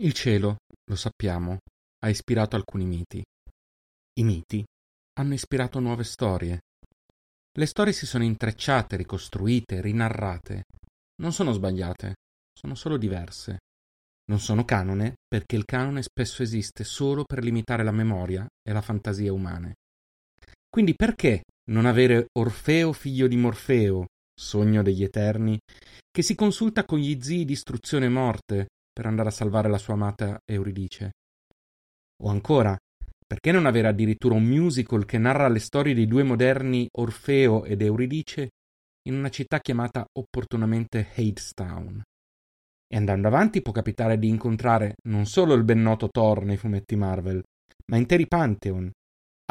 Il cielo, lo sappiamo, ha ispirato alcuni miti. I miti hanno ispirato nuove storie. Le storie si sono intrecciate, ricostruite, rinarrate. Non sono sbagliate, sono solo diverse. Non sono canone perché il canone spesso esiste solo per limitare la memoria e la fantasia umane. Quindi perché non avere Orfeo figlio di Morfeo, sogno degli Eterni, che si consulta con gli zii di istruzione e morte per andare a salvare la sua amata Euridice? O ancora, perché non avere addirittura un musical che narra le storie dei due moderni Orfeo ed Euridice in una città chiamata opportunamente Hadestown? E andando avanti può capitare di incontrare non solo il ben noto Thor nei fumetti Marvel, ma interi Pantheon,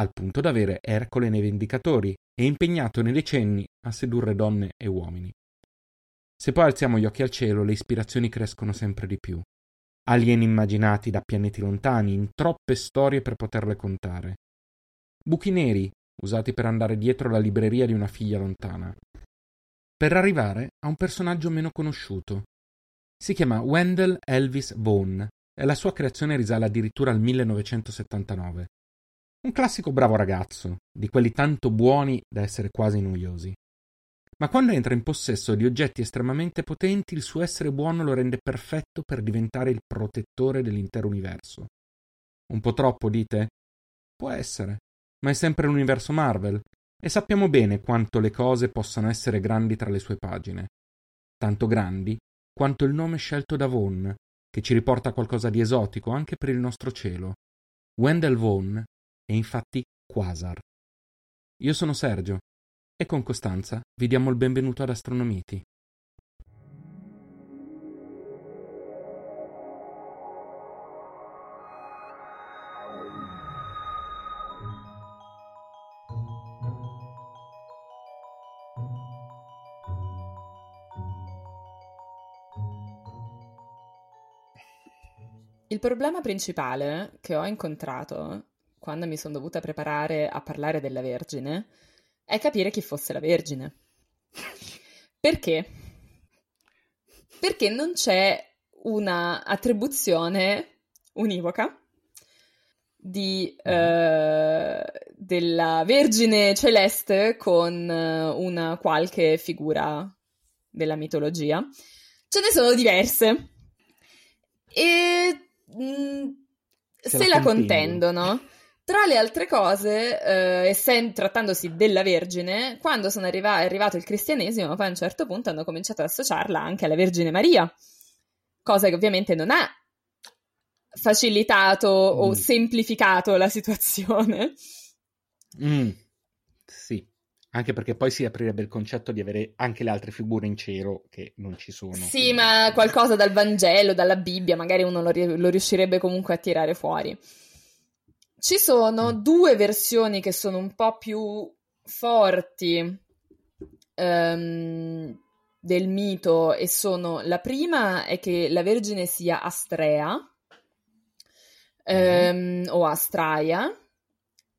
al punto da avere Ercole nei Vendicatori e impegnato nei decenni a sedurre donne e uomini. Se poi alziamo gli occhi al cielo, le ispirazioni crescono sempre di più. Alieni immaginati da pianeti lontani, in troppe storie per poterle contare. Buchi neri, usati per andare dietro la libreria di una figlia lontana. Per arrivare a un personaggio meno conosciuto, si chiama Wendell Elvis Vaughn e la sua creazione risale addirittura al 1979. Un classico bravo ragazzo, di quelli tanto buoni da essere quasi noiosi. Ma quando entra in possesso di oggetti estremamente potenti, il suo essere buono lo rende perfetto per diventare il protettore dell'intero universo. Un po' troppo, dite? Può essere, ma è sempre l'universo Marvel, e sappiamo bene quanto le cose possano essere grandi tra le sue pagine. Tanto grandi quanto il nome scelto da Vaughn, che ci riporta qualcosa di esotico anche per il nostro cielo. Wendell Vaughn è infatti Quasar. Io sono Sergio e con Costanza vi diamo il benvenuto ad Astronomiti. Il problema principale che ho incontrato quando mi sono dovuta preparare a parlare della Vergine è capire chi fosse la Vergine. Perché? Perché non c'è una attribuzione univoca di, eh, della Vergine celeste con eh, una qualche figura della mitologia. Ce ne sono diverse. E mh, mm, se, se la contendono. Tra le altre cose, eh, essendo, trattandosi della Vergine, quando sono arriva- è arrivato il cristianesimo, poi a un certo punto hanno cominciato ad associarla anche alla Vergine Maria, cosa che ovviamente non ha facilitato mm. o semplificato la situazione. Mm. Sì, anche perché poi si aprirebbe il concetto di avere anche le altre figure in cielo che non ci sono. Sì, quindi... ma qualcosa dal Vangelo, dalla Bibbia, magari uno lo, lo riuscirebbe comunque a tirare fuori. Ci sono mm. due versioni che sono un po' più forti um, del mito e sono la prima è che la Vergine sia Astrea um, o Astraia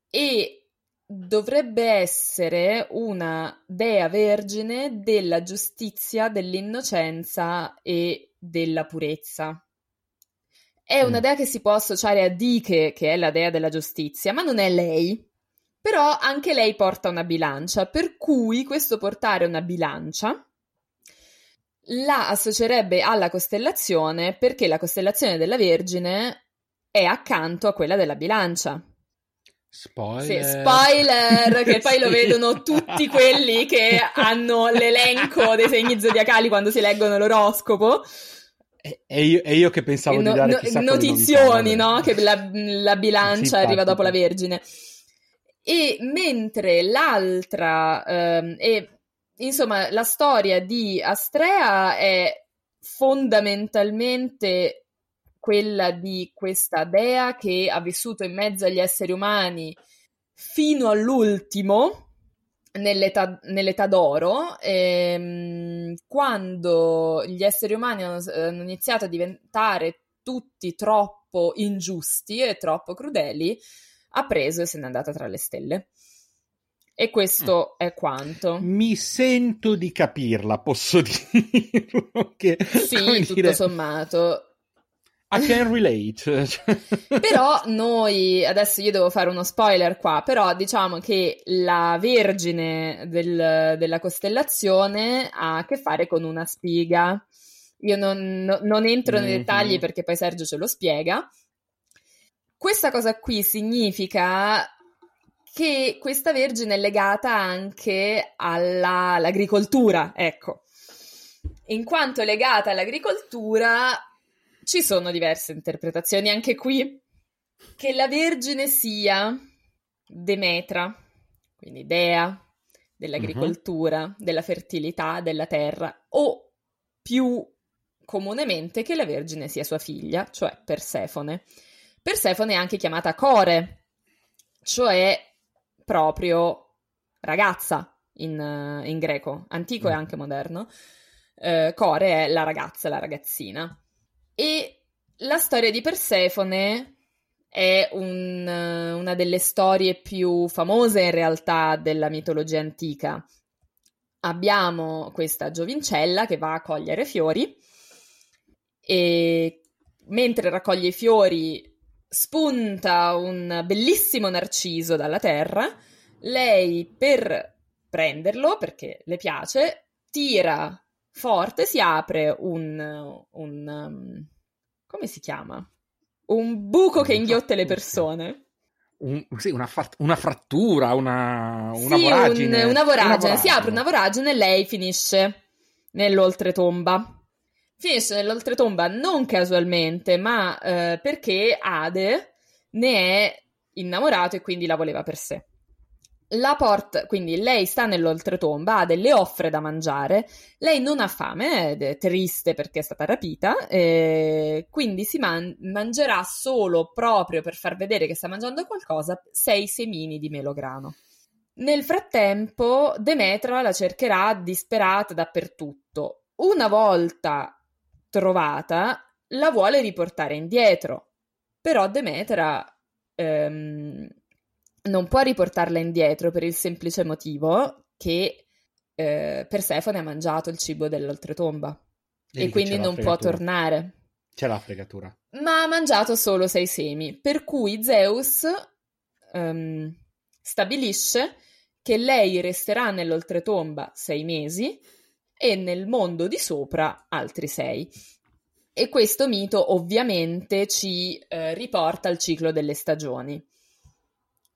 e dovrebbe essere una dea vergine della giustizia, dell'innocenza e della purezza. È una dea che si può associare a Dike, che è la dea della giustizia, ma non è lei. Però anche lei porta una bilancia, per cui questo portare una bilancia la associerebbe alla costellazione perché la costellazione della Vergine è accanto a quella della bilancia. Spoiler. Sì, spoiler, che poi lo vedono tutti quelli che hanno l'elenco dei segni zodiacali quando si leggono l'oroscopo. E io, e io, che pensavo no, di dare no, notizioni, no? Che la, la bilancia arriva dopo la Vergine. E mentre l'altra, ehm, e, insomma, la storia di Astrea è fondamentalmente quella di questa dea che ha vissuto in mezzo agli esseri umani fino all'ultimo, nell'età, nell'età d'oro, ehm, quando gli esseri umani hanno, hanno, iniziato a diventare tutti troppo ingiusti e troppo crudeli, ha preso e se n'è andata tra le stelle. E questo mm. è quanto. Mi sento di capirla, posso dirlo. che, sì, tutto dire... sommato. I can relate. però noi, adesso io devo fare uno spoiler qua, però diciamo che la Vergine del, della costellazione ha a che fare con una spiga. Io non, no, non entro mm-hmm. nei dettagli perché poi Sergio ce lo spiega. Questa cosa qui significa che questa vergine è legata anche alla, all'agricoltura, ecco. In quanto legata all'agricoltura, ci sono diverse interpretazioni anche qui. Che la vergine sia Demetra, quindi dea dell'agricoltura, uh-huh. della fertilità della terra, o più comunemente che la vergine sia sua figlia, cioè Persefone. Persefone è anche chiamata Core, cioè proprio ragazza in, in greco, antico mm. e anche moderno. Uh, Core è la ragazza, la ragazzina. E la storia di Persefone è un, una delle storie più famose in realtà della mitologia antica. Abbiamo questa giovincella che va a cogliere fiori e mentre raccoglie i fiori spunta un bellissimo narciso dalla terra, lei per prenderlo, perché le piace, tira forte, si apre un... un um, come si chiama? Un buco che inghiotte le persone. Un, sì, una, fa- una, frattura, una, una sì, voragine. Un, una, voragine. Si apre una voragine e lei finisce nell'oltretomba. Finisce nell'oltretomba non casualmente, ma eh, perché Ade ne è innamorato e quindi la voleva per sé. La porta, quindi lei sta nell'oltretomba, Ade le offre da mangiare, lei non ha fame ed è triste perché è stata rapita, eh, quindi si man- mangerà solo proprio per far vedere che sta mangiando qualcosa sei semini di melograno. Nel frattempo Demetra la cercherà disperata dappertutto. Una volta trovata, la vuole riportare indietro. Però Demetra ehm, non può riportarla indietro per il semplice motivo che eh, Persefone ha mangiato il cibo dell'oltretomba e, e quindi non può tornare. C'è la fregatura. Ma ha mangiato solo sei semi, per cui Zeus ehm, stabilisce che lei resterà nell'oltretomba sei mesi e nel mondo di sopra altri sei. E questo mito ovviamente ci eh, riporta al ciclo delle stagioni.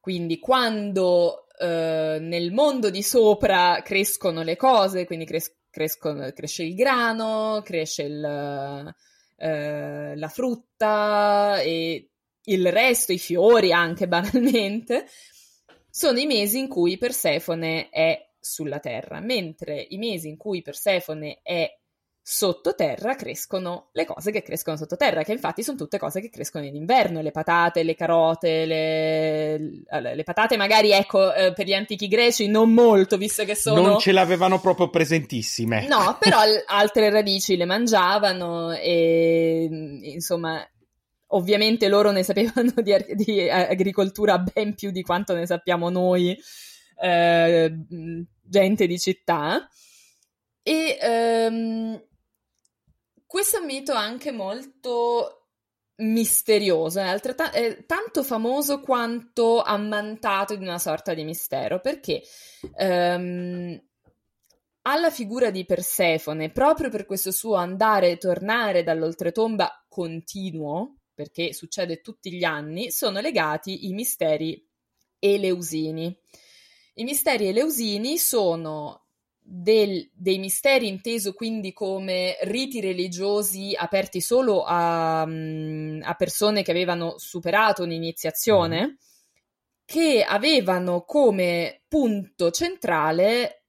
Quindi quando eh, nel mondo di sopra crescono le cose, quindi cres- crescono, cresce il grano, cresce il, eh, la frutta e il resto, i fiori anche banalmente, sono i mesi in cui Persefone è sulla Terra, mentre i mesi in cui Persefone è sottoterra crescono le cose che crescono sottoterra, che infatti sono tutte cose che crescono in inverno, le patate, le carote, le, le patate magari, ecco, eh, per gli antichi greci non molto, visto che sono... Non ce l'avevano proprio presentissime. No, però altre radici le mangiavano e insomma... Ovviamente loro ne sapevano di, di agricoltura ben più di quanto ne sappiamo noi, eh, gente di città. E um, questo è un mito anche molto misterioso, è, altrettanto, è tanto famoso quanto ammantato di una sorta di mistero, perché um, alla figura di Persefone, proprio per questo suo andare e tornare dall'oltretomba continuo, perché succede tutti gli anni, sono legati i misteri eleusini. I misteri eleusini sono del, dei misteri inteso quindi come riti religiosi aperti solo a, mm, a persone che avevano superato un'iniziazione, mm. che avevano come punto centrale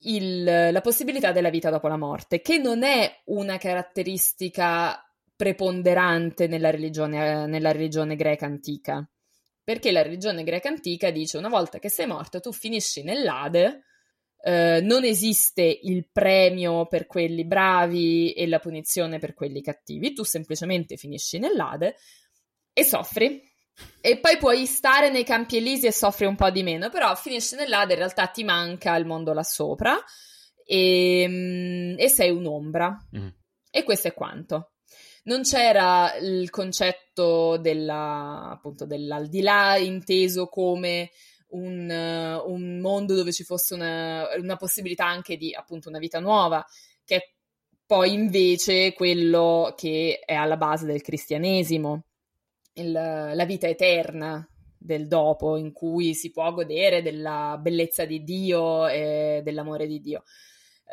il, la possibilità della vita dopo la morte, che non è una caratteristica preponderante nella religione, nella religione greca antica perché la religione greca antica dice una volta che sei morto tu finisci nell'Ade, eh, non esiste il premio per quelli bravi e la punizione per quelli cattivi, tu semplicemente finisci nell'Ade e soffri. E poi puoi stare nei campi elisi e soffri un po' di meno, però finisci nell'Ade in realtà ti manca il mondo là sopra e, mm, e sei un'ombra. Mm. E questo è quanto. non c'era il concetto della, appunto, dell'aldilà inteso come un, un mondo dove ci fosse una, una, possibilità anche di appunto una vita nuova, che è poi invece quello che è alla base del cristianesimo, il, la vita eterna del dopo, in cui si può godere della bellezza di Dio e dell'amore di Dio.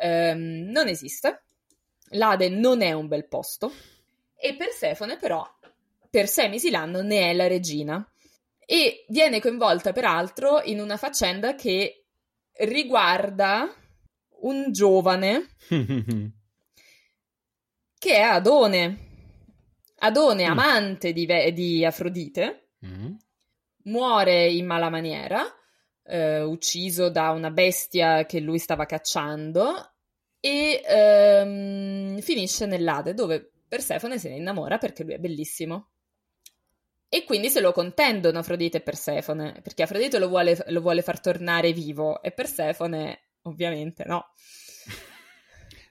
Um, non esiste. L'Ade non è un bel posto e Persefone però per sei mesi l'anno ne è la regina e viene coinvolta peraltro in una faccenda che riguarda un giovane che è Adone. Adone, mm. amante di, di Afrodite, mm. muore in mala maniera, eh, ucciso da una bestia che lui stava cacciando e ehm, finisce nell'Ade dove Persefone se ne innamora perché lui è bellissimo. E quindi se lo contendono Afrodite e Persefone, perché Afrodite lo vuole, lo vuole far tornare vivo e Persefone ovviamente no.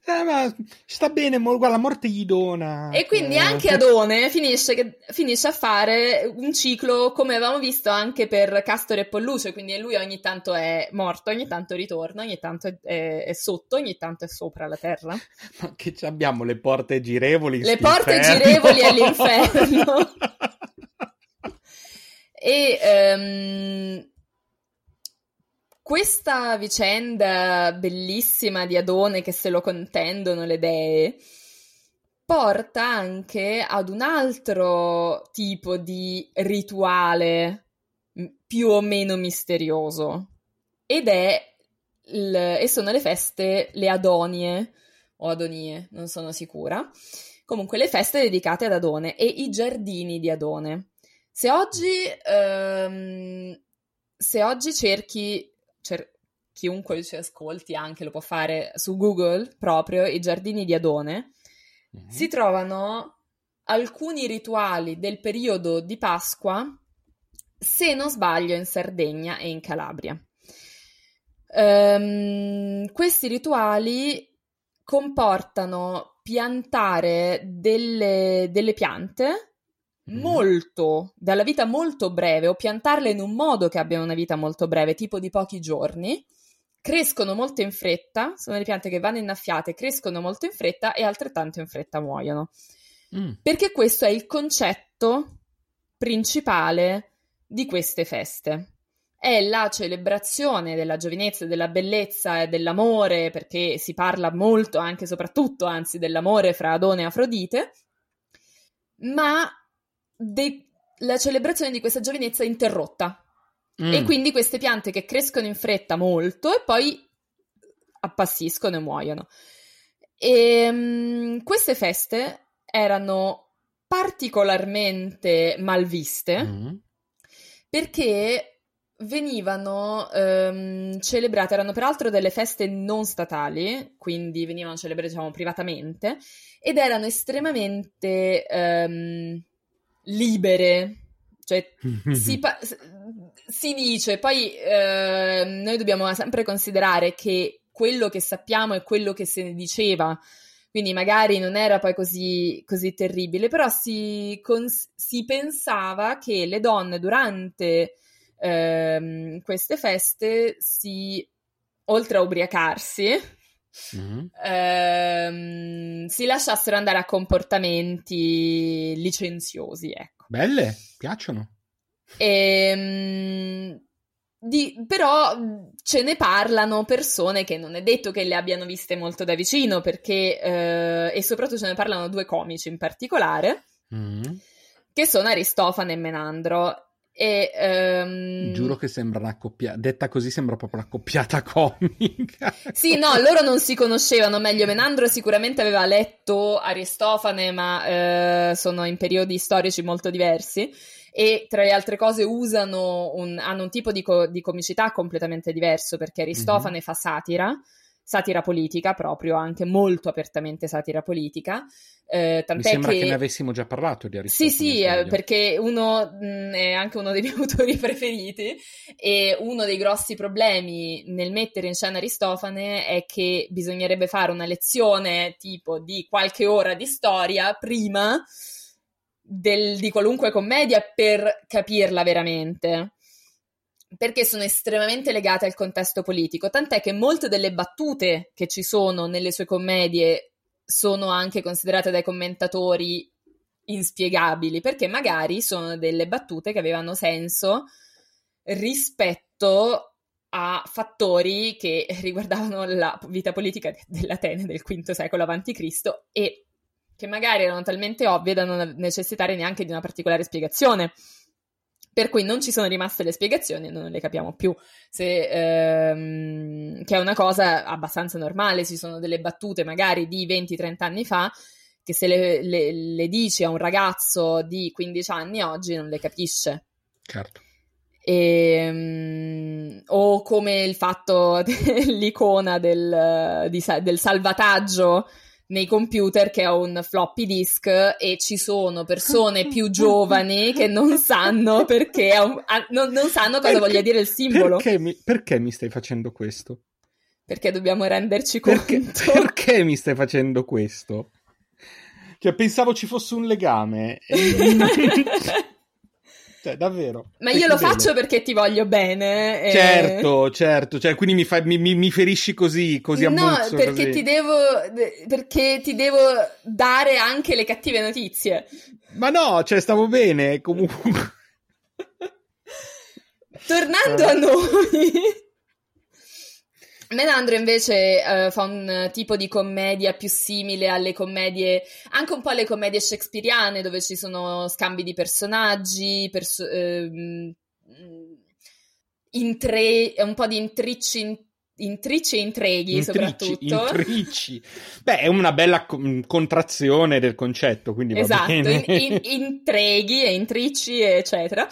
Eh, ma sta bene, guarda, la morte gli dona. E quindi eh, anche Adone finisce, finisce, a fare un ciclo come avevamo visto anche per Castore e Polluce, quindi lui ogni tanto è morto, ogni tanto ritorna, ogni tanto è, è, è sotto, ogni tanto è sopra la terra. Ma che abbiamo le porte girevoli? Le porte girevoli all'inferno. E um, questa vicenda bellissima di Adone che se lo contendono le dee porta anche ad un altro tipo di rituale più o meno misterioso ed è il, e sono le feste, le Adonie o Adonie, non sono sicura. Comunque le feste dedicate ad Adone e i giardini di Adone. Se oggi, um, se oggi cerchi, cer- chiunque ci ascolti anche lo può fare su Google proprio, i giardini di Adone, mm-hmm. si trovano alcuni rituali del periodo di Pasqua, se non sbaglio, in Sardegna e in Calabria. Um, questi rituali comportano piantare delle, delle piante. Molto, dalla vita molto breve o piantarle in un modo che abbiano una vita molto breve, tipo di pochi giorni, crescono molto in fretta, sono le piante che vanno innaffiate, crescono molto in fretta e altrettanto in fretta muoiono. Mm. Perché questo è il concetto principale di queste feste. È la celebrazione della giovinezza, della bellezza e dell'amore, perché si parla molto, anche e soprattutto, anzi, dell'amore fra Adone e Afrodite, ma de- la celebrazione di questa giovinezza interrotta. Mm. E quindi queste piante che crescono in fretta molto e poi appassiscono e muoiono. E um, queste feste erano particolarmente malviste mm. perché venivano um, celebrate, erano peraltro delle feste non statali, quindi venivano celebrate diciamo privatamente ed erano estremamente um, libere. Cioè, si, pa- si, dice, poi eh, noi dobbiamo sempre considerare che quello che sappiamo è quello che se ne diceva, quindi magari non era poi così, così terribile, però si, cons- si, pensava che le donne durante eh, queste feste si, oltre a ubriacarsi, Mm-hmm. Ehm, si lasciassero andare a comportamenti licenziosi, ecco. Belle, piacciono. Ehm, di, però ce ne parlano persone che non è detto che le abbiano viste molto da vicino, perché, eh, e soprattutto ce ne parlano due comici in particolare, mm. che sono Aristofane e Menandro. E, um... Giuro che sembra una coppia, detta così sembra proprio una coppiata comica. Sì, no, loro non si conoscevano meglio. Menandro sicuramente aveva letto Aristofane, ma eh, sono in periodi storici molto diversi. E tra le altre cose usano un, hanno un tipo di, co- di comicità completamente diverso perché Aristofane mm-hmm. fa satira satira politica proprio, anche molto apertamente satira politica. Eh, Mi sembra che... che... ne avessimo già parlato di Aristotele. Sì, sì, eh, perché uno mh, mm, è anche uno dei miei autori preferiti e uno dei grossi problemi nel mettere in scena Aristofane è che bisognerebbe fare una lezione tipo di qualche ora di storia prima del, di qualunque commedia per capirla veramente perché sono estremamente legate al contesto politico, tant'è che molte delle battute che ci sono nelle sue commedie sono anche considerate dai commentatori inspiegabili, perché magari sono delle battute che avevano senso rispetto a fattori che riguardavano la vita politica dell'Atene del V secolo a.C. e che magari erano talmente ovvie da non necessitare neanche di una particolare spiegazione. Per cui non ci sono rimaste le spiegazioni e non le capiamo più. Se, ehm, che è una cosa abbastanza normale, ci sono delle battute magari di 20-30 anni fa che se le, le, le, dici a un ragazzo di 15 anni oggi non le capisce. Certo. E, um, o come il fatto dell'icona del, di, del salvataggio nei computer che ha un floppy disk e ci sono persone più giovani che non sanno perché un, non, non, sanno cosa perché, voglia dire il simbolo. Perché mi, perché mi stai facendo questo? Perché dobbiamo renderci conto. Perché, perché mi stai facendo questo? Cioè, pensavo ci fosse un legame. Cioè, davvero. Ma io lo faccio perché ti voglio bene. E... Certo, certo. Cioè, quindi mi, fa, mi, mi, mi, ferisci così, così a No, perché così. ti, devo, perché ti devo dare anche le cattive notizie. Ma no, cioè, stavo bene, comunque. Tornando a noi. Menandro invece uh, fa un tipo di commedia più simile alle commedie, anche un po' alle commedie shakespeariane, dove ci sono scambi di personaggi, perso- ehm, intre- un po' di intricci, in- intricci e intrighi intricci, soprattutto. Intricci. Beh, è una bella co- contrazione del concetto, quindi esatto, in- in- intrighi e intricci, eccetera.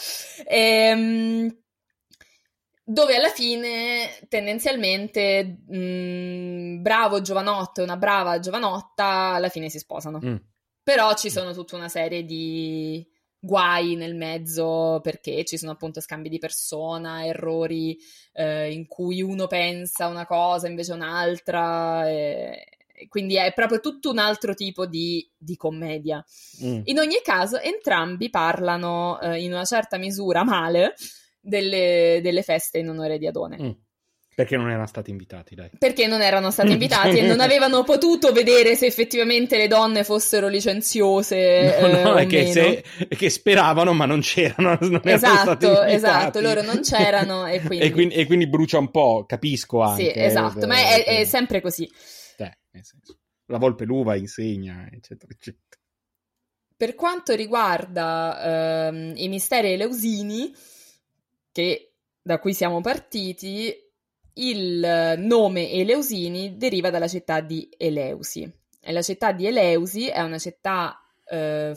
Ehm dove alla fine tendenzialmente mh, mm, bravo giovanotto e una brava giovanotta alla fine si sposano. Mm. Però ci sono tutta una serie di guai nel mezzo perché ci sono appunto scambi di persona, errori eh, in cui uno pensa una cosa invece un'altra. E... Quindi è proprio tutto un altro tipo di, di commedia. Mm. In ogni caso, entrambi parlano eh, in una certa misura male delle, delle feste in onore di Adone. Mm. Perché non erano stati invitati, dai. Perché non erano stati invitati e non avevano potuto vedere se effettivamente le donne fossero licenziose. No, no eh, è che, se, che, speravano, ma non c'erano. Non esatto, esatto, loro non c'erano e quindi... e quindi... e quindi. brucia un po', capisco anche. Sì, esatto, ma è, è sempre così. Eh, nel senso. La volpe l'uva insegna, eccetera, eccetera. Per quanto riguarda ehm, i misteri eleusini, che da cui siamo partiti, il nome Eleusini deriva dalla città di Eleusi. E la città di Eleusi è una città eh,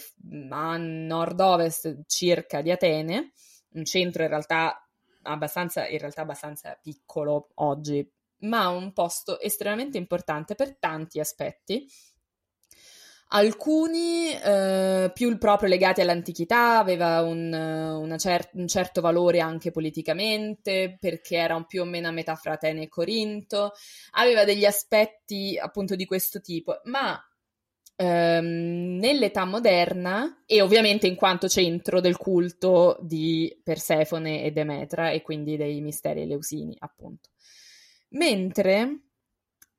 a nord-ovest circa di Atene, un centro in realtà abbastanza, in realtà abbastanza piccolo oggi, ma un posto estremamente importante per tanti aspetti alcuni eh, più proprio legati all'antichità, aveva un, cer- un, certo valore anche politicamente, perché era più o meno a metà fra Atene e Corinto, aveva degli aspetti appunto di questo tipo, ma ehm, nell'età moderna, e ovviamente in quanto centro del culto di Persefone e Demetra, e quindi dei misteri eleusini, appunto. Mentre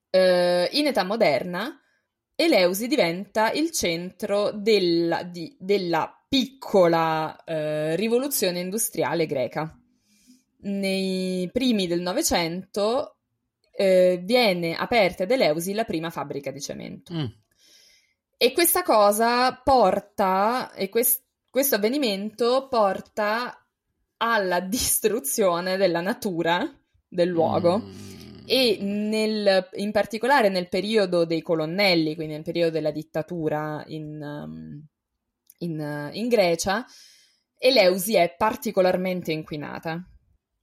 eh, in età moderna Eleusi diventa il centro della, di, della piccola eh, rivoluzione industriale greca. Nei primi del Novecento eh, viene aperta ad Eleusi la prima fabbrica di cemento. Mm. E questa cosa porta, e quest, questo avvenimento porta alla distruzione della natura del luogo. Mm e nel, in particolare nel periodo dei colonnelli, quindi nel periodo della dittatura in, um, in, in Grecia, Eleusi è particolarmente inquinata.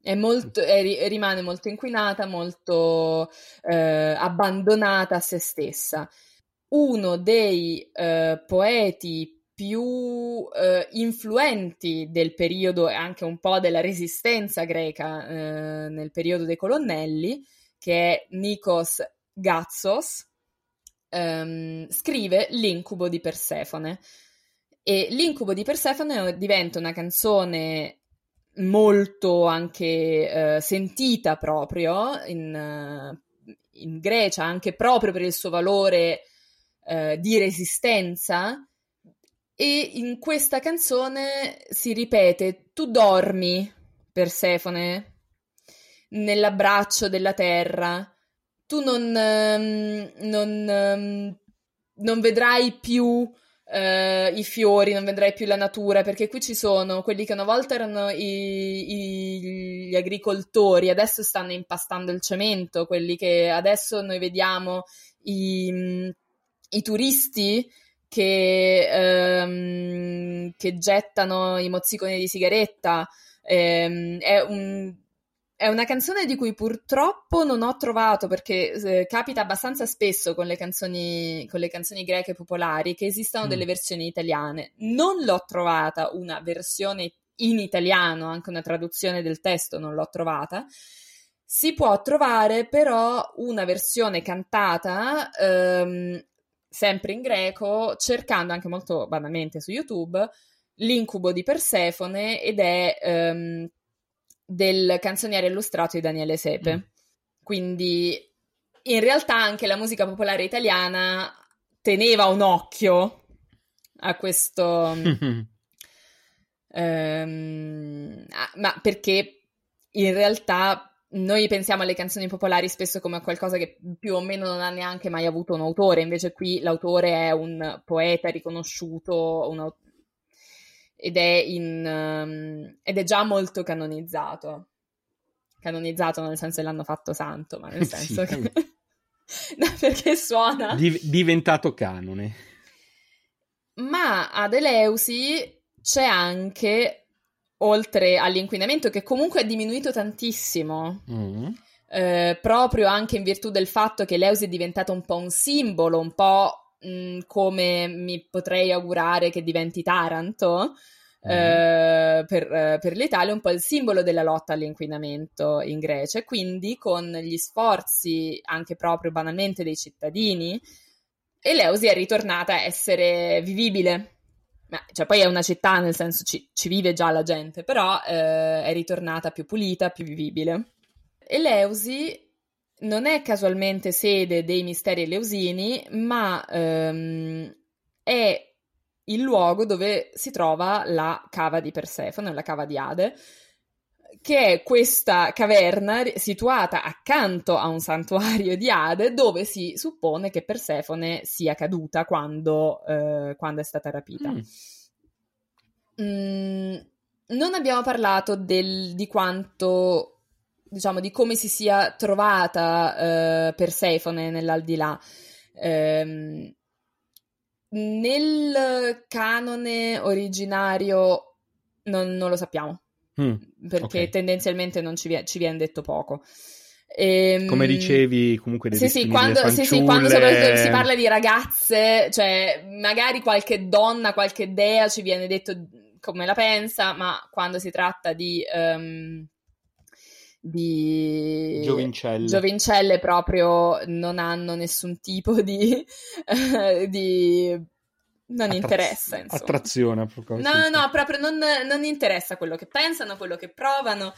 È molto, è, rimane molto inquinata, molto eh, abbandonata a se stessa. Uno dei eh, poeti più eh, influenti del periodo e anche un po' della resistenza greca nel periodo dei colonnelli, che è Nikos Gatsos, ehm, scrive L'incubo di Persefone. E L'incubo di Persefone diventa una canzone molto anche eh, sentita proprio in, in, Grecia, anche proprio per il suo valore eh, di resistenza. E in questa canzone si ripete: Tu dormi, Persefone, nell'abbraccio della terra. Tu non, um, non, um, non vedrai più Uh, i fiori, non vedrai più la natura, perché qui ci sono quelli che una volta erano i, i, gli agricoltori, adesso stanno impastando il cemento, quelli che adesso noi vediamo i, i turisti che, um, che, gettano i mozziconi di sigaretta. Um, è un è una canzone di cui purtroppo non ho trovato, perché eh, capita abbastanza spesso con le, canzoni, con le canzoni greche popolari, che esistano mm. delle versioni italiane. Non l'ho trovata una versione in italiano, anche una traduzione del testo non l'ho trovata. Si può trovare però una versione cantata, ehm, sempre in greco, cercando anche molto banalmente su YouTube, l'incubo di Persefone ed è... Ehm, del canzoniere illustrato di Daniele Sepe. Mm. Quindi in realtà anche la musica popolare italiana teneva un occhio a questo... ehm, ma perché in realtà noi pensiamo alle canzoni popolari spesso come a qualcosa che più o meno non ha neanche mai avuto un autore, invece qui l'autore è un poeta riconosciuto, un, ed è, in, um, ed è già molto canonizzato. Canonizzato nel senso che l'hanno fatto santo, ma nel senso sì, che... no, perché suona... Div- diventato canone. Ma ad Eleusi c'è anche, oltre all'inquinamento, che comunque è diminuito tantissimo, mm. eh, proprio anche in virtù del fatto che Eleusi è diventato un po' un simbolo, un po' mh, come mi potrei augurare che diventi Taranto. Eh, per, eh, per, l'Italia un po' il simbolo della lotta all'inquinamento in Grecia. E quindi con gli sforzi anche proprio banalmente dei cittadini Eleusi è ritornata a essere vivibile. Ma, cioè poi è una città nel senso ci, ci vive già la gente però eh, è ritornata più pulita più vivibile. Eleusi non è casualmente sede dei misteri eleusini ma ehm, è il luogo dove si trova la cava di Persefone, la cava di Ade, che è questa caverna situata accanto a un santuario di Ade dove si suppone che Persefone sia caduta quando, eh, quando è stata rapita. Mm. Mm, non abbiamo parlato del, di quanto, diciamo, di come si sia trovata eh, Persefone nell'aldilà. Eh, nel canone originario non, non lo sappiamo, mm, perché okay. tendenzialmente non ci, vie- ci viene detto poco. Ehm, Come dicevi, comunque sì, sì, quando, sì, sì, quando si parla di ragazze, cioè magari qualche donna, qualche dea ci viene detto come la pensa, ma quando si tratta di um, di giovincelle. giovincelle proprio non hanno nessun tipo di, di non Attraz- interessa insomma. attrazione proprio no no proprio non, non, interessa quello che pensano quello che provano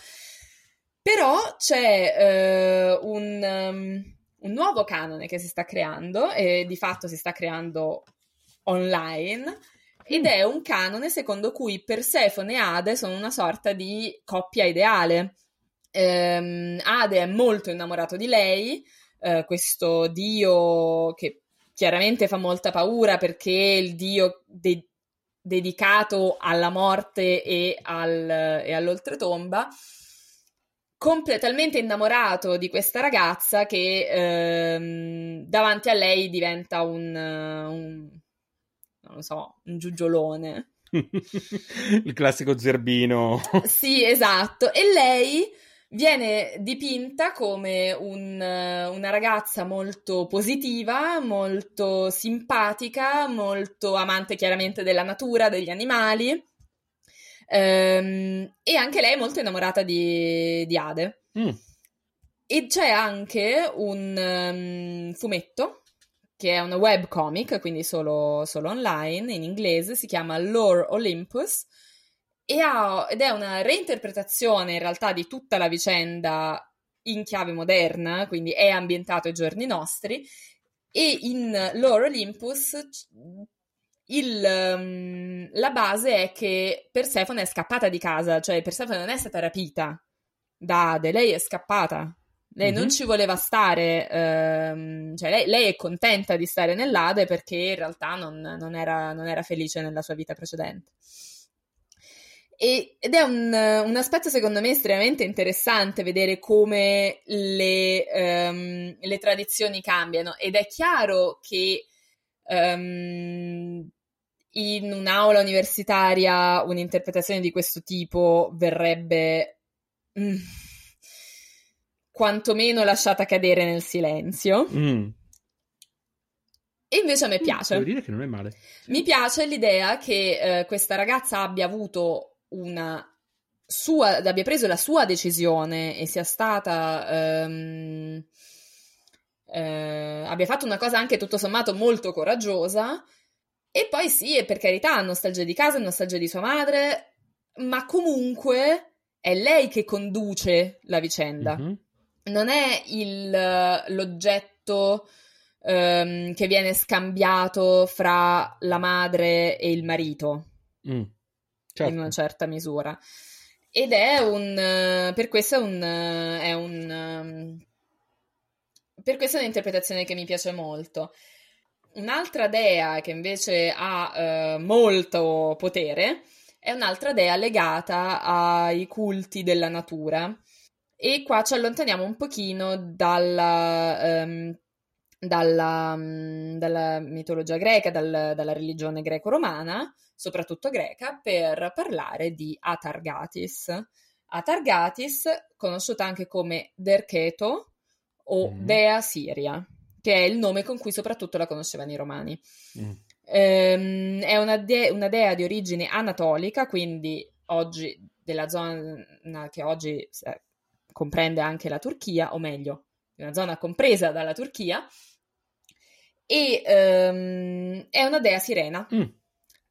però c'è uh, un, um, un nuovo canone che si sta creando e di fatto si sta creando online ed è un canone secondo cui Persefone e Ade sono una sorta di coppia ideale ehm, Ade è molto innamorato di lei, eh, questo dio che chiaramente fa molta paura perché è il dio de- dedicato alla morte e, al, e all'oltretomba completamente innamorato di questa ragazza che ehm, davanti a lei diventa un, un non lo so, un giugiolone. Il classico zerbino. sì, esatto. E lei viene dipinta come un, una ragazza molto positiva, molto simpatica, molto amante chiaramente della natura, degli animali. Ehm, e anche lei è molto innamorata di, di Ade. Mm. E c'è anche un um, fumetto che è una webcomic, quindi solo, solo, online, in inglese, si chiama Lore Olympus ha, ed è una reinterpretazione in realtà di tutta la vicenda in chiave moderna, quindi è ambientato ai giorni nostri, e in Lore Olympus il, um, la base è che Persefone è scappata di casa, cioè Persefone non è stata rapita da Ade, lei è scappata. Lei mm-hmm. non ci voleva stare, ehm, cioè lei, lei, è contenta di stare nell'Ade perché in realtà non, non, era, non era, felice nella sua vita precedente. E, ed è un, un, aspetto secondo me estremamente interessante vedere come le, um, le tradizioni cambiano ed è chiaro che um, in un'aula universitaria un'interpretazione di questo tipo verrebbe mm, quantomeno lasciata cadere nel silenzio. Mm. E invece a me mm, piace. Devo dire che non è male. Mi piace l'idea che eh, questa ragazza abbia avuto una sua, abbia preso la sua decisione e sia stata. Um, eh, abbia fatto una cosa anche tutto sommato molto coraggiosa. E poi sì, per carità, nostalgia di casa, nostalgia di sua madre, ma comunque è lei che conduce la vicenda. Mm-hmm non è il, l'oggetto um, che viene scambiato fra la madre e il marito, mm, certo. in una certa misura. Ed è un, per questo è un, è un, per questo è un'interpretazione che mi piace molto. Un'altra dea che invece ha uh, molto potere è un'altra dea legata ai culti della natura e qua ci allontaniamo un pochino dalla, um, dalla, um, dalla mitologia greca, dal, dalla religione greco-romana, soprattutto greca, per parlare di Atargatis. Atargatis, conosciuta anche come Derketo o mm. Dea Siria, che è il nome con cui soprattutto la conoscevano i romani. Mm. Ehm, è una, de- una, dea di origine anatolica, quindi oggi della zona che oggi eh, comprende anche la Turchia, o meglio, una zona compresa dalla Turchia, e um, è una dea sirena. Mm,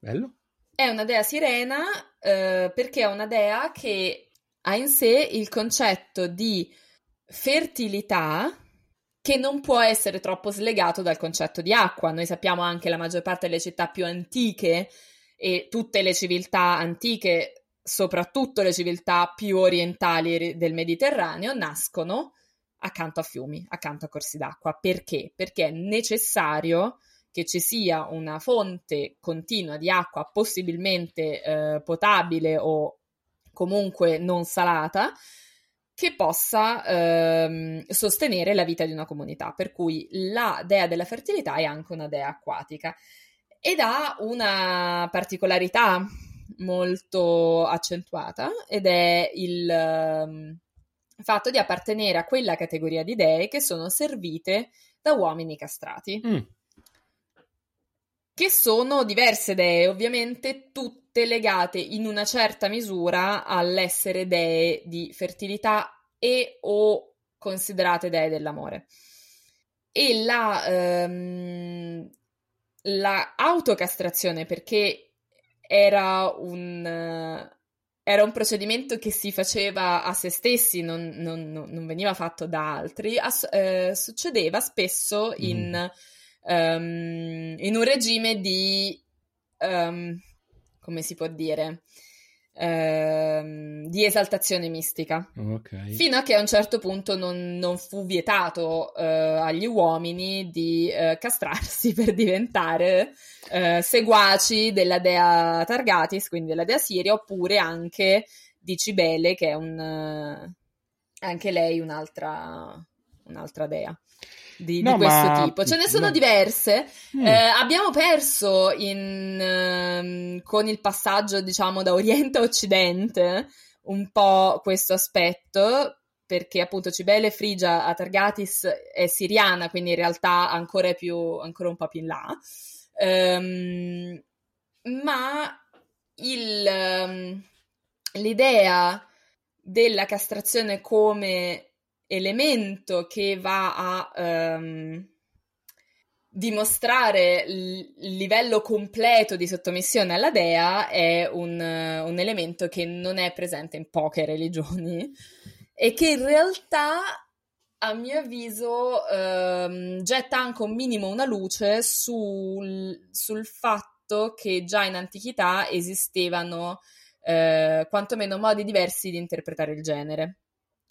bello. È una dea sirena uh, perché è una dea che ha in sé il concetto di fertilità che non può essere troppo slegato dal concetto di acqua. Noi sappiamo anche la maggior parte delle città più antiche e tutte le civiltà antiche soprattutto le civiltà più orientali del Mediterraneo, nascono accanto a fiumi, accanto a corsi d'acqua. Perché? Perché è necessario che ci sia una fonte continua di acqua possibilmente eh, potabile o comunque non salata che possa ehm, sostenere la vita di una comunità. Per cui la dea della fertilità è anche una dea acquatica ed ha una particolarità molto accentuata ed è il um, fatto di appartenere a quella categoria di dee che sono servite da uomini castrati. Mm. Che sono diverse dee, ovviamente tutte legate in una certa misura all'essere dee di fertilità e o considerate dee dell'amore. E la, um, la autocastrazione, perché era un, era un procedimento che si faceva a se stessi, non, non, non veniva fatto da altri, As- eh, succedeva spesso in, mm. Um, in, un regime di, um, come si può dire, Ehm, di esaltazione mistica. Okay. Fino a che a un certo punto non, non fu vietato eh, agli uomini di eh, castrarsi per diventare eh, seguaci della dea Targatis, quindi della dea Siria, oppure anche di Cibele, che è un, anche lei un'altra, un'altra dea di, no, di questo ma... tipo. Ce ne sono no. diverse. Mm. Eh, abbiamo perso in, eh, con il passaggio, diciamo, da Oriente a Occidente un po' questo aspetto perché appunto Cibele Frigia Atargatis è siriana, quindi in realtà ancora, più, ancora un po' più in là. Um, ma il, um, l'idea della castrazione come elemento che va a um, dimostrare il livello completo di sottomissione alla dea è un, un, elemento che non è presente in poche religioni e che in realtà, a mio avviso, ehm, getta anche un minimo una luce sul, sul fatto che già in antichità esistevano eh, quantomeno modi diversi di interpretare il genere.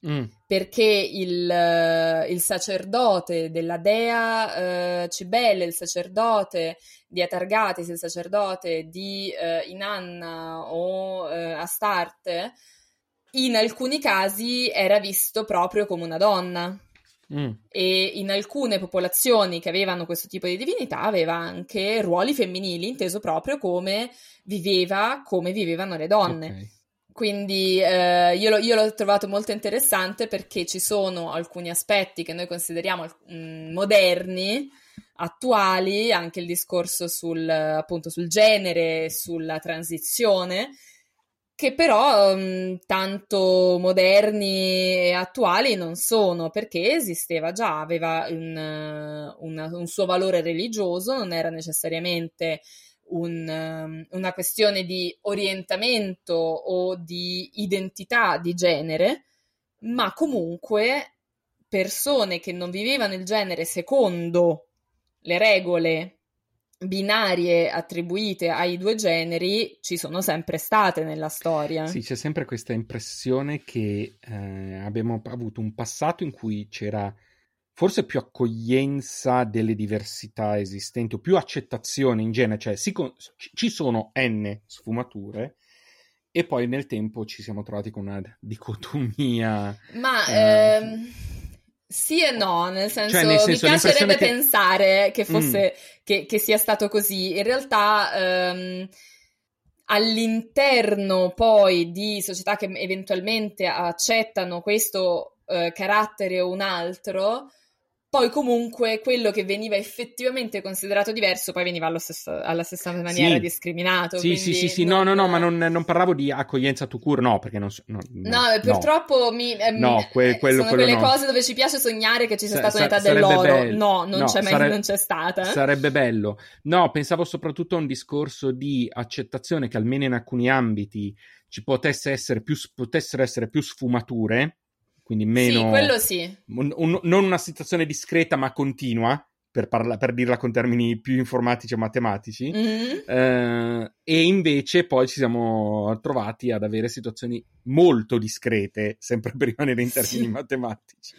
Mm. Perché il, il, sacerdote della dea uh, Cibele, il sacerdote di Atargatis, il sacerdote di uh, Inanna o uh, Astarte, in alcuni casi era visto proprio come una donna. Mm. E in alcune popolazioni che avevano questo tipo di divinità aveva anche ruoli femminili, inteso proprio come viveva, come vivevano le donne. Okay. Quindi eh, io, lo, io, l'ho trovato molto interessante perché ci sono alcuni aspetti che noi consideriamo mh, mm, moderni, attuali, anche il discorso sul, appunto, sul genere, sulla transizione, che però mh, mm, tanto moderni e attuali non sono, perché esisteva già, aveva un, un, un suo valore religioso, non era necessariamente un, um, una questione di orientamento o di identità di genere, ma comunque persone che non vivevano il genere secondo le regole binarie attribuite ai due generi ci sono sempre state nella storia. Sì, c'è sempre questa impressione che eh, abbiamo avuto un passato in cui c'era forse più accoglienza delle diversità esistenti o più accettazione in genere, cioè con- ci sono n sfumature e poi nel tempo ci siamo trovati con una dicotomia. Ma eh, ehm, sì e no, nel senso, cioè, nel senso mi piacerebbe che... pensare che fosse mm. che, che, sia stato così. In realtà ehm, all'interno poi di società che eventualmente accettano questo eh, carattere o un altro, poi comunque quello che veniva effettivamente considerato diverso poi veniva stesso, alla stessa maniera sì. discriminato. Sì, sì, sì, sì, non... no, no, no, ma non, non, parlavo di accoglienza to cure, no, perché non... No, no, no purtroppo no. Mi, eh, no, que- quello, sono quello quelle no. cose dove ci piace sognare che ci sia stata un'età dell'oro. Bello. No, non, c'è mai, non c'è stata. Sarebbe bello. No, pensavo soprattutto a un discorso di accettazione che almeno in alcuni ambiti ci potesse essere più, potessero essere più sfumature quindi meno... Sì, quello sì. Un, un, non una situazione discreta ma continua, per, parla, per, dirla con termini più informatici e matematici, mm-hmm. eh, e invece poi ci siamo trovati ad avere situazioni molto discrete, sempre per rimanere in termini sì. matematici.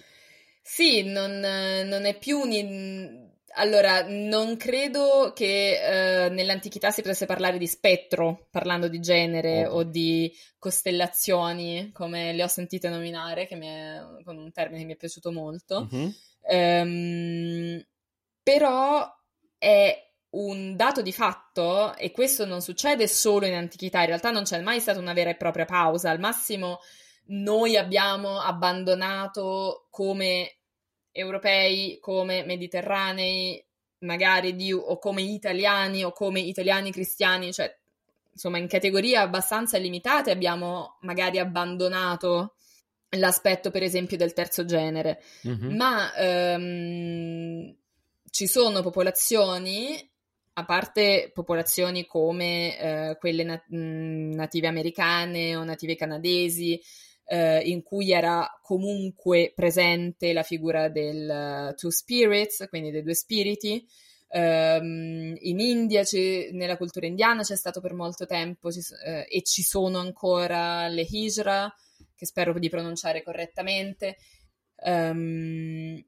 Sì, non, non è più un allora, non credo che eh, nell'antichità si potesse parlare di spettro, parlando di genere oh. o di costellazioni, come le ho sentite nominare, che è, con un termine che mi è piaciuto molto. Mm-hmm. Um, però è un dato di fatto, e questo non succede solo in antichità, in realtà non c'è mai stata una vera e propria pausa, al massimo noi abbiamo abbandonato come europei come mediterranei, magari di, o come italiani o come italiani cristiani, cioè insomma in categorie abbastanza limitate abbiamo magari abbandonato l'aspetto per esempio del terzo genere, mm-hmm. ma ehm, ci sono popolazioni, a parte popolazioni come eh, quelle nat- native americane o native canadesi, eh, in cui era comunque presente la figura del uh, Two Spirits, quindi dei due spiriti. Um, in India, nella cultura indiana c'è stato per molto tempo ci, eh, e ci sono ancora le Hijra, che spero di pronunciare correttamente. Um,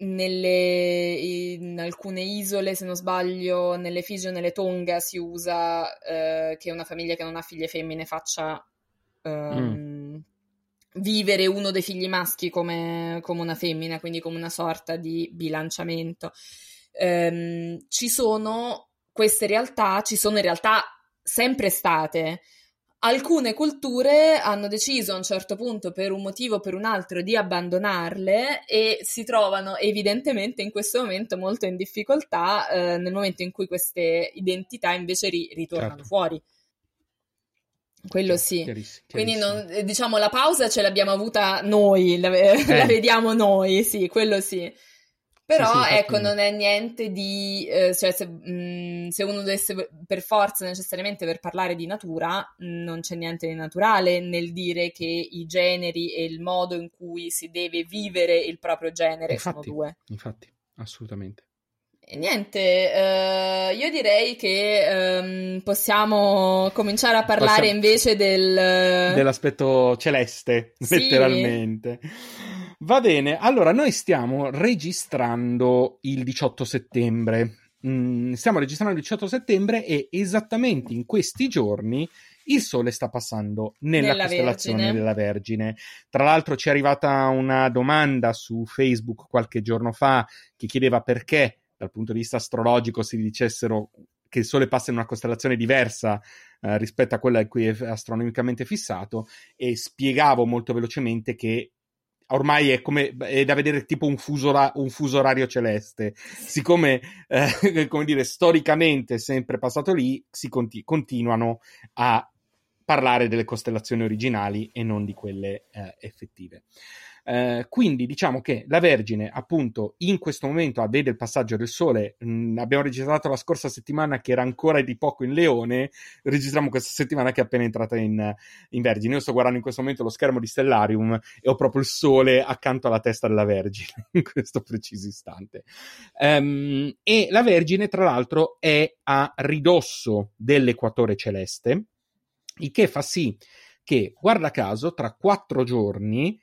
nelle, in alcune isole, se non sbaglio, nelle Fiji o nelle Tonga si usa eh, che una famiglia che non ha figlie femmine faccia um, mm vivere uno dei figli maschi come, come una femmina, quindi come una sorta di bilanciamento. Um, ci sono queste realtà, ci sono in realtà sempre state, Alcune culture hanno deciso a un certo punto, per un motivo o per un altro, di abbandonarle e si trovano evidentemente in questo momento molto in difficoltà eh, nel momento in cui queste identità invece ri- ritornano Certo. fuori. Quello sì. chiarissimo, Quindi chiarissimo. non- eh, diciamo la pausa ce l'abbiamo avuta noi, la, la Eh. vediamo noi, sì, quello sì. Però Sì, sì, ecco, non è niente di... eh, cioè se, mh, se uno dovesse per forza necessariamente per parlare di natura, mh, non c'è niente di naturale nel dire che i generi e il modo in cui si deve vivere il proprio genere Infatti. sono due. Infatti, assolutamente. Niente, eh, io direi che ehm, possiamo cominciare a parlare Possiamo- invece del... Dell'aspetto celeste, Sì. letteralmente. Va bene, allora noi stiamo registrando il 18 settembre. Mm, stiamo registrando il 18 settembre e esattamente in questi giorni il Sole sta passando nella, Nella costellazione Vergine. della Vergine. Tra l'altro ci è arrivata una domanda su Facebook qualche giorno fa che chiedeva perché dal punto di vista astrologico si dicessero che il Sole passa in una costellazione diversa eh, rispetto a quella in cui è astronomicamente fissato e spiegavo molto velocemente che ormai è come è da vedere tipo un fuso, un fuso orario celeste. Siccome eh, come dire storicamente è sempre passato lì si conti- continuano a parlare delle costellazioni originali e non di quelle eh, effettive eh, quindi diciamo che la Vergine, appunto, in questo momento vede il passaggio del Sole. Mh, abbiamo registrato la scorsa settimana che era ancora di poco in Leone. Registriamo questa settimana che è appena entrata in, in Vergine. Io sto guardando in questo momento lo schermo di Stellarium e ho proprio il Sole accanto alla testa della Vergine in questo preciso istante. Ehm, e la Vergine, tra l'altro, è a ridosso dell'equatore celeste, il che fa sì che, guarda caso, tra quattro giorni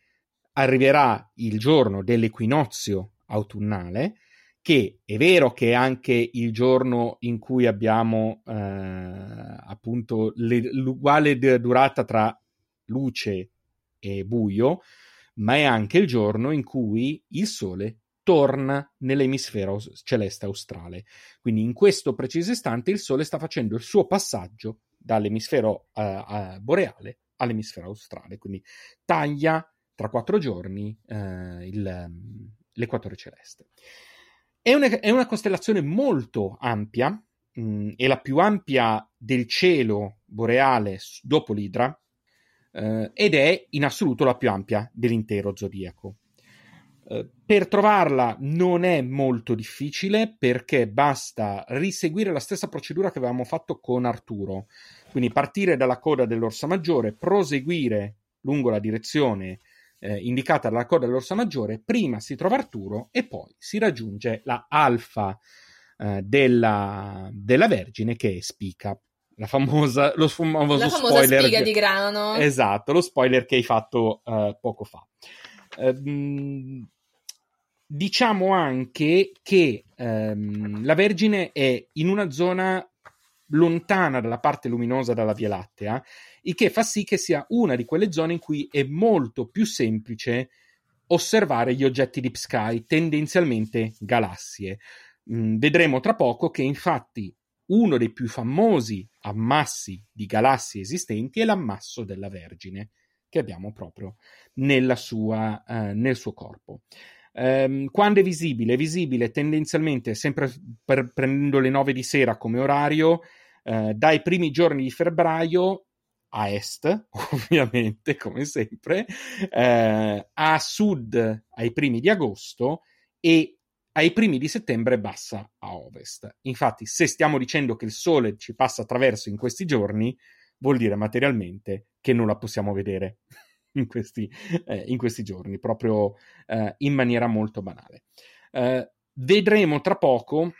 arriverà il giorno dell'equinozio autunnale, che è vero che è anche il giorno in cui abbiamo eh, appunto le- l'uguale durata tra luce e buio, ma è anche il giorno in cui il Sole torna nell'emisfero celeste australe. Quindi in questo preciso istante il Sole sta facendo il suo passaggio dall'emisfero eh, eh, boreale all'emisfero australe, quindi taglia tra quattro giorni eh, il, um, l'equatore celeste. È una, è una costellazione molto ampia, mh, è la più ampia del cielo boreale dopo l'Idra eh, ed è in assoluto la più ampia dell'intero zodiaco. Eh, per trovarla non è molto difficile perché basta riseguire la stessa procedura che avevamo fatto con Arturo, quindi partire dalla coda dell'Orsa Maggiore, proseguire lungo la direzione eh, indicata dalla coda dell'Orsa Maggiore, prima si trova Arturo e poi si raggiunge la alfa eh, della, della Vergine che è Spica. La famosa, lo famoso La famosa spoiler spiga che- di grano. Esatto, lo spoiler che hai fatto eh, poco fa. Ehm, diciamo anche che ehm, la Vergine è in una zona lontana dalla parte luminosa della Via Lattea, il che fa sì che sia una di quelle zone in cui è molto più semplice osservare gli oggetti deep sky, tendenzialmente galassie. Mm, vedremo tra poco che infatti uno dei più famosi ammassi di galassie esistenti è l'ammasso della Vergine, che abbiamo proprio sua, eh, nel suo corpo. Ehm, quando è visibile? È visibile tendenzialmente sempre per- prendendo le 9 di sera come orario, eh, dai primi giorni di febbraio a est, ovviamente, come sempre, eh, a sud ai primi di agosto e ai primi di settembre bassa a ovest. Infatti, se stiamo dicendo che il sole ci passa attraverso in questi giorni, vuol dire materialmente che non la possiamo vedere in questi, eh, in questi giorni, proprio eh, in maniera molto banale. Eh, vedremo tra poco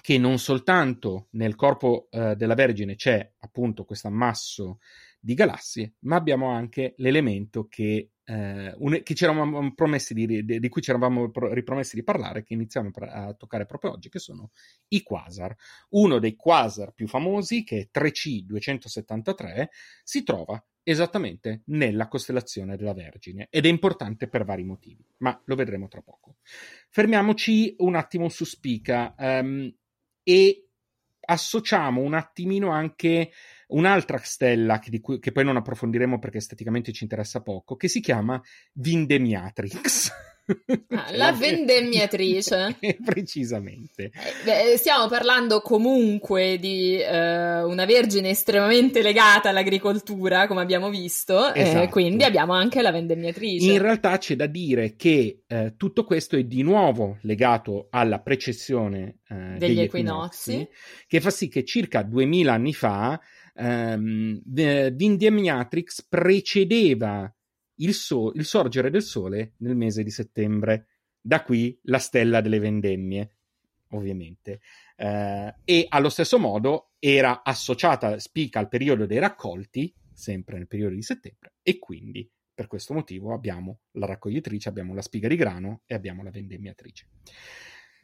che non soltanto nel corpo eh, della Vergine c'è appunto questo ammasso di galassie, ma abbiamo anche l'elemento che, eh, un, che di, di, cui ci eravamo pro- ripromessi di parlare, che iniziamo a toccare proprio oggi, che sono i quasar. Uno dei quasar più famosi, che è 3C273, si trova esattamente nella costellazione della Vergine ed è importante per vari motivi, ma lo vedremo tra poco. Fermiamoci un attimo su Spica um, e associamo un attimino anche un'altra stella che, cui, che poi non approfondiremo perché esteticamente ci interessa poco, che si chiama Vindemiatrix. Ah, la vendemmiatrice. Precisamente. Eh, beh, stiamo parlando comunque di eh, una vergine estremamente legata all'agricoltura, come abbiamo visto, esatto. eh, quindi abbiamo anche la vendemmiatrice. In realtà c'è da dire che eh, tutto questo è di nuovo legato alla precessione eh, degli, degli equinozi, equinozi, che fa sì che circa 2000 anni fa ehm, Vindemiatrix precedeva il, so- il sorgere del sole nel mese di settembre. Da qui la stella delle vendemmie, ovviamente. Eh, e allo stesso modo era associata, spica al periodo dei raccolti, sempre nel periodo di settembre, e quindi per questo motivo abbiamo la raccoglitrice, abbiamo la spiga di grano e abbiamo la vendemmiatrice.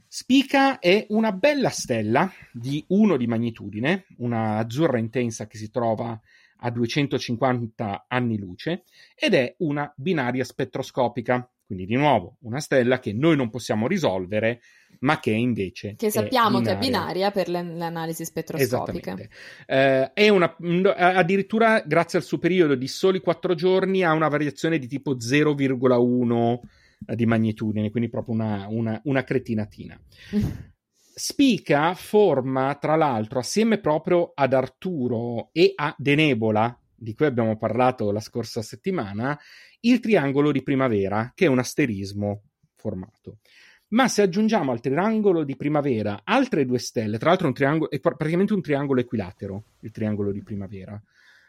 Spica è una bella stella di 1 di magnitudine, una azzurra intensa che si trova a 250 anni luce ed è una binaria spettroscopica, quindi di nuovo una stella che noi non possiamo risolvere, ma che invece che sappiamo è che è binaria per le, le analisi spettroscopiche. Eh, è una, addirittura grazie al suo periodo di soli 4 giorni ha una variazione di tipo 0,1 di magnitudine, quindi proprio una, una, una cretinatina. Spica forma, tra l'altro, assieme proprio ad Arturo e a Denebola, di cui abbiamo parlato la scorsa settimana, il triangolo di primavera, che è un asterismo formato. Ma se aggiungiamo al triangolo di primavera altre due stelle, tra l'altro è praticamente un triangolo equilatero, il triangolo di primavera.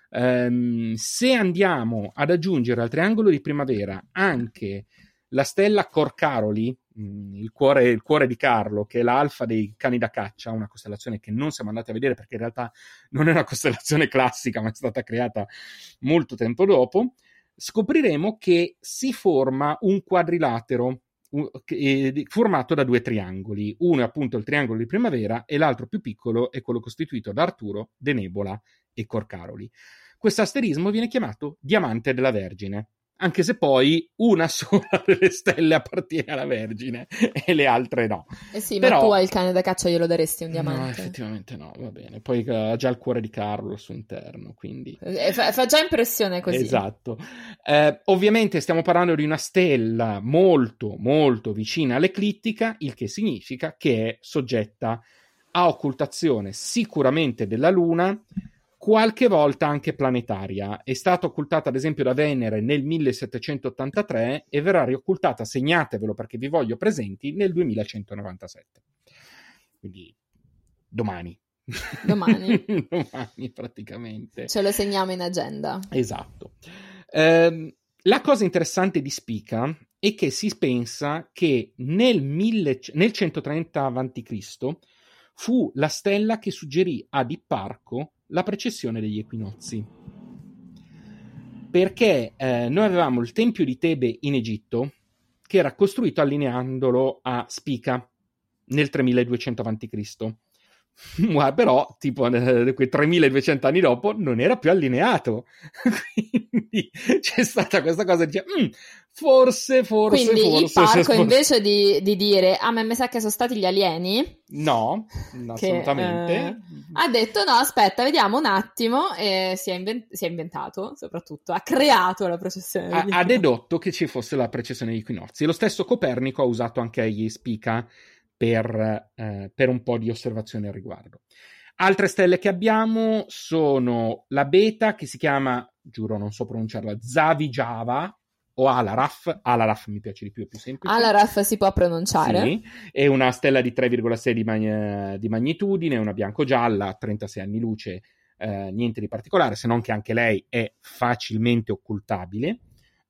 Um, se andiamo ad aggiungere al triangolo di primavera anche la stella Corcaroli, il cuore, il cuore, di Carlo, che è l'alfa dei cani da caccia, una costellazione che non siamo andati a vedere perché in realtà non è una costellazione classica, ma è stata creata molto tempo dopo, scopriremo che si forma un quadrilatero formato da due triangoli. Uno è appunto il triangolo di primavera e l'altro più piccolo è quello costituito da Arturo, De Nebola e Corcaroli. Questo asterismo viene chiamato diamante della Vergine anche se poi una sola delle stelle appartiene alla Vergine e le altre no. Eh sì, Però... ma tu al cane da caccia glielo daresti un diamante? No, effettivamente no, va bene. Poi ha già il cuore di Carlo al suo interno, quindi... Eh, fa, fa, già impressione così. Esatto. Eh, ovviamente stiamo parlando di una stella molto, molto vicina all'eclittica, il che significa che è soggetta a occultazione sicuramente della Luna, qualche volta anche planetaria. È stata occultata ad esempio da Venere nel 1783 e verrà rioccultata, segnatevelo perché vi voglio presenti, nel 2197. Quindi domani. Domani. domani praticamente. Ce lo segniamo in agenda. Esatto. Eh, la cosa interessante di Spica è che si pensa che nel, mille, nel 130 a.C. fu la stella che suggerì ad Ipparco la precessione degli equinozi. Perché eh, noi avevamo il tempio di Tebe in Egitto che era costruito allineandolo a Spica nel 3200 a.C. però, tipo, eh, quei 3200 anni dopo, non era più allineato. Quindi c'è stata questa cosa di dire, mm, forse, forse, Quindi forse. il parco spost- invece di, di, dire, ah, ma mi sa che sono stati gli alieni. No, che, assolutamente. Eh, ha detto, no, aspetta, vediamo un attimo. E si è, invent- si è inventato, soprattutto, ha creato la processione. Ha, ha dedotto che ci fosse la precessione degli equinozi. Lo stesso Copernico ha usato anche gli Spica per, eh, per un po' di osservazione al riguardo. Altre stelle che abbiamo sono la beta che si chiama, giuro non so pronunciarla, Zavijava o Alaraf. Alaraf mi piace di più, è più semplice. Alaraf si può pronunciare. Sì, è una stella di 3,6 di, mag- di magnitudine, una bianco-gialla, 36 anni luce, eh, niente di particolare, se non che anche lei è facilmente occultabile.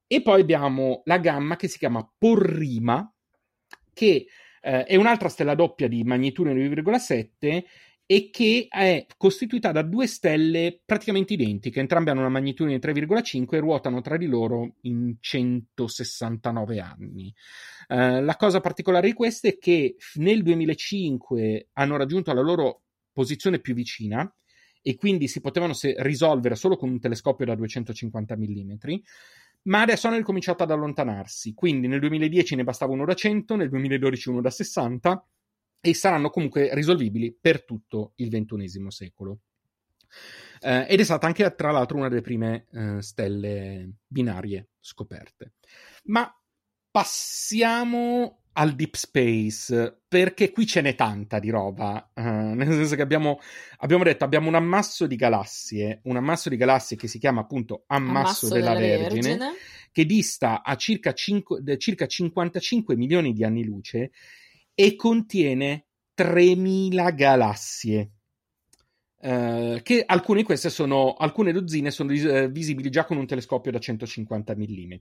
E poi abbiamo la gamma che si chiama Porrima, che eh, è un'altra stella doppia di magnitudine 2,7 e che è costituita da due stelle praticamente identiche, entrambe hanno una magnitudine 3,5 e ruotano tra di loro in 169 anni. Uh, la cosa particolare di queste è che nel 2005 hanno raggiunto la loro posizione più vicina e quindi si potevano se- risolvere solo con un telescopio da 250 mm ma adesso hanno ricominciato ad allontanarsi. Quindi nel 2010 ne bastava uno da 100, nel 2012 uno da 60 e saranno comunque risolvibili per tutto il XXI secolo. eh, ed è stata anche tra l'altro una delle prime eh, stelle binarie scoperte. Ma passiamo al deep space perché qui ce n'è tanta di roba uh, nel senso che abbiamo, abbiamo, detto abbiamo un ammasso di galassie un ammasso di galassie che si chiama appunto ammasso, ammasso della, della Vergine, Vergine, che dista a circa, 5, circa 55 milioni di anni luce e contiene 3000 galassie Uh, che alcune di queste sono, alcune dozzine sono uh, visibili già con un telescopio da 150 mm.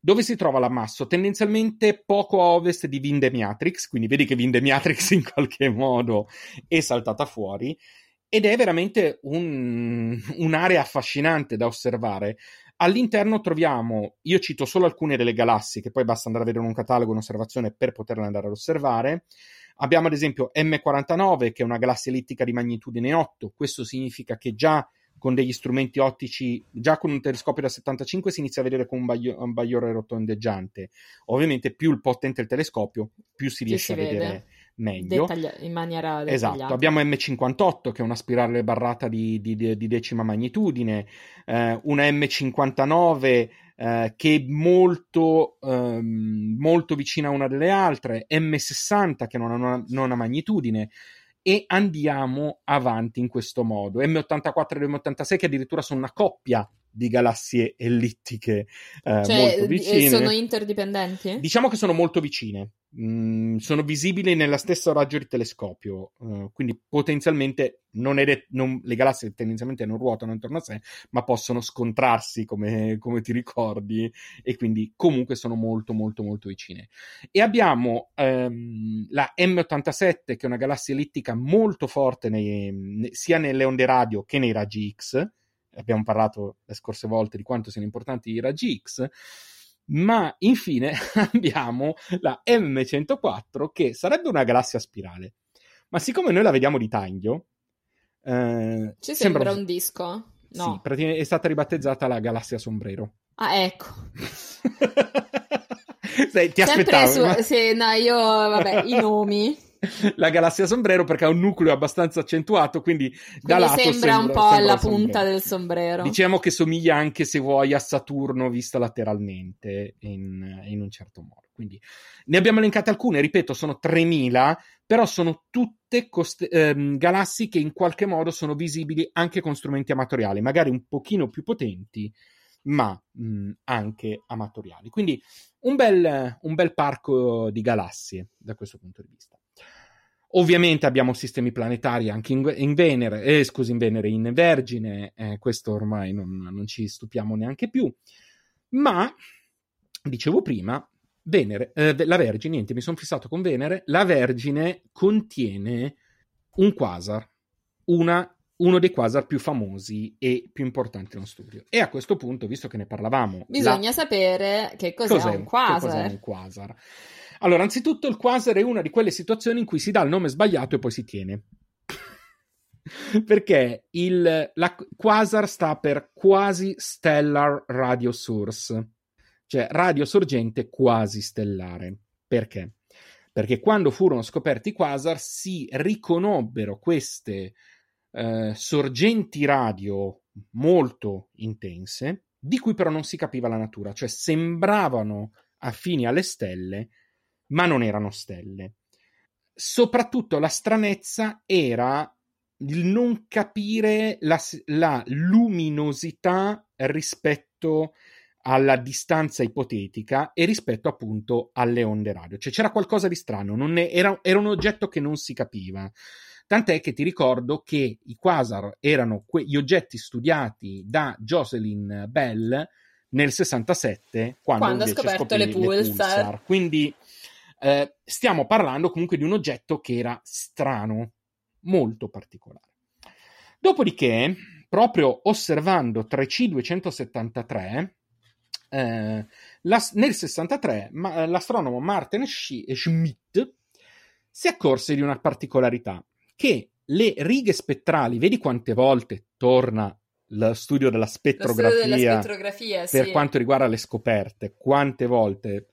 Dove si trova l'ammasso? Tendenzialmente poco a ovest di Vindemiatrix, quindi vedi che Vindemiatrix in qualche modo è saltata fuori, ed è veramente un, un'area affascinante da osservare. All'interno troviamo, io cito solo alcune delle galassie, che poi basta andare a vedere un catalogo, un'osservazione per poterle andare ad osservare. Abbiamo ad esempio M49, che è una galassia ellittica di magnitudine 8. Questo significa che già con degli strumenti ottici, già con un telescopio da 75 si inizia a vedere con un, baio, un bagliore rotondeggiante. Ovviamente più il potente il telescopio, più si riesce si a vede. vedere meglio. Dettaglia- in maniera dettagliata. Esatto, abbiamo M58 che è una spirale barrata di, di, di decima magnitudine, eh, una M59 eh, che è molto, ehm, molto vicina a una delle altre, M60 che non ha, una, non ha magnitudine e andiamo avanti in questo modo. M84 e M86 che addirittura sono una coppia di galassie ellittiche eh, cioè, molto vicine. Sono interdipendenti? Diciamo che sono molto vicine. Mm, sono visibili nella stessa raggio di telescopio, uh, quindi potenzialmente non de- non, le galassie tendenzialmente non ruotano intorno a sé, ma possono scontrarsi come, come, ti ricordi, e quindi comunque sono molto molto molto vicine. E abbiamo um, la M87, che è una galassia ellittica molto forte nei, ne, sia nelle onde radio che nei raggi X. Abbiamo parlato le scorse volte di quanto siano importanti i raggi X ma infine abbiamo la M104 che sarebbe una galassia spirale. Ma siccome noi la vediamo di taglio, eh, ci sembra, sembra un disco. No. Sì, è stata ribattezzata la galassia sombrero. Ah, ecco. Sei, ti aspettavo. Su... Ma... Sì, no, io, vabbè, i nomi. la galassia sombrero perché ha un nucleo abbastanza accentuato, quindi, quindi da lato sembra, sembra un po' alla punta del sombrero. Diciamo che somiglia anche, se vuoi, a Saturno vista lateralmente in, in un certo modo. Quindi ne abbiamo elencate alcune, ripeto, sono 3000, però sono tutte coste- ehm, galassie che in qualche modo sono visibili anche con strumenti amatoriali, magari un pochino più potenti, ma mh, anche amatoriali. Quindi un bel, un bel parco di galassie da questo punto di vista. Ovviamente abbiamo sistemi planetari anche in, in Venere, eh, scusi, in Venere, in Vergine, eh, questo ormai non, non, ci stupiamo neanche più. Ma, dicevo prima, Venere, eh, la Vergine, niente, mi sono fissato con Venere, la Vergine contiene un quasar, una, uno dei quasar più famosi e più importanti nello studio. E a questo punto, visto che ne parlavamo... Bisogna la... sapere che cos'è, cos'è, un quasar. Che cos'è un quasar. Allora, anzitutto il quasar è una di quelle situazioni in cui si dà il nome sbagliato e poi si tiene. Perché il la, quasar sta per quasi stellar radio source, cioè radio sorgente quasi stellare. Perché? Perché quando furono scoperti i quasar si riconobbero queste eh, sorgenti radio molto intense, di cui però non si capiva la natura, cioè sembravano affini alle stelle, ma non erano stelle. Soprattutto la stranezza era il non capire la, la luminosità rispetto alla distanza ipotetica e rispetto appunto alle onde radio. Cioè c'era qualcosa di strano, è, era, era, un oggetto che non si capiva. Tant'è che ti ricordo che i quasar erano que- gli oggetti studiati da Jocelyn Bell nel 67 quando, quando ha scoperto le pulsar. le pulsar. Quindi eh, stiamo parlando comunque di un oggetto che era strano, molto particolare. Dopodiché, proprio osservando 3C273, eh, la, nel 63 ma, l'astronomo Martin Schmidt si accorse di una particolarità, che le righe spettrali, vedi quante volte torna lo studio della spettrografia, studio della spettrografia per sì. quanto riguarda le scoperte, quante volte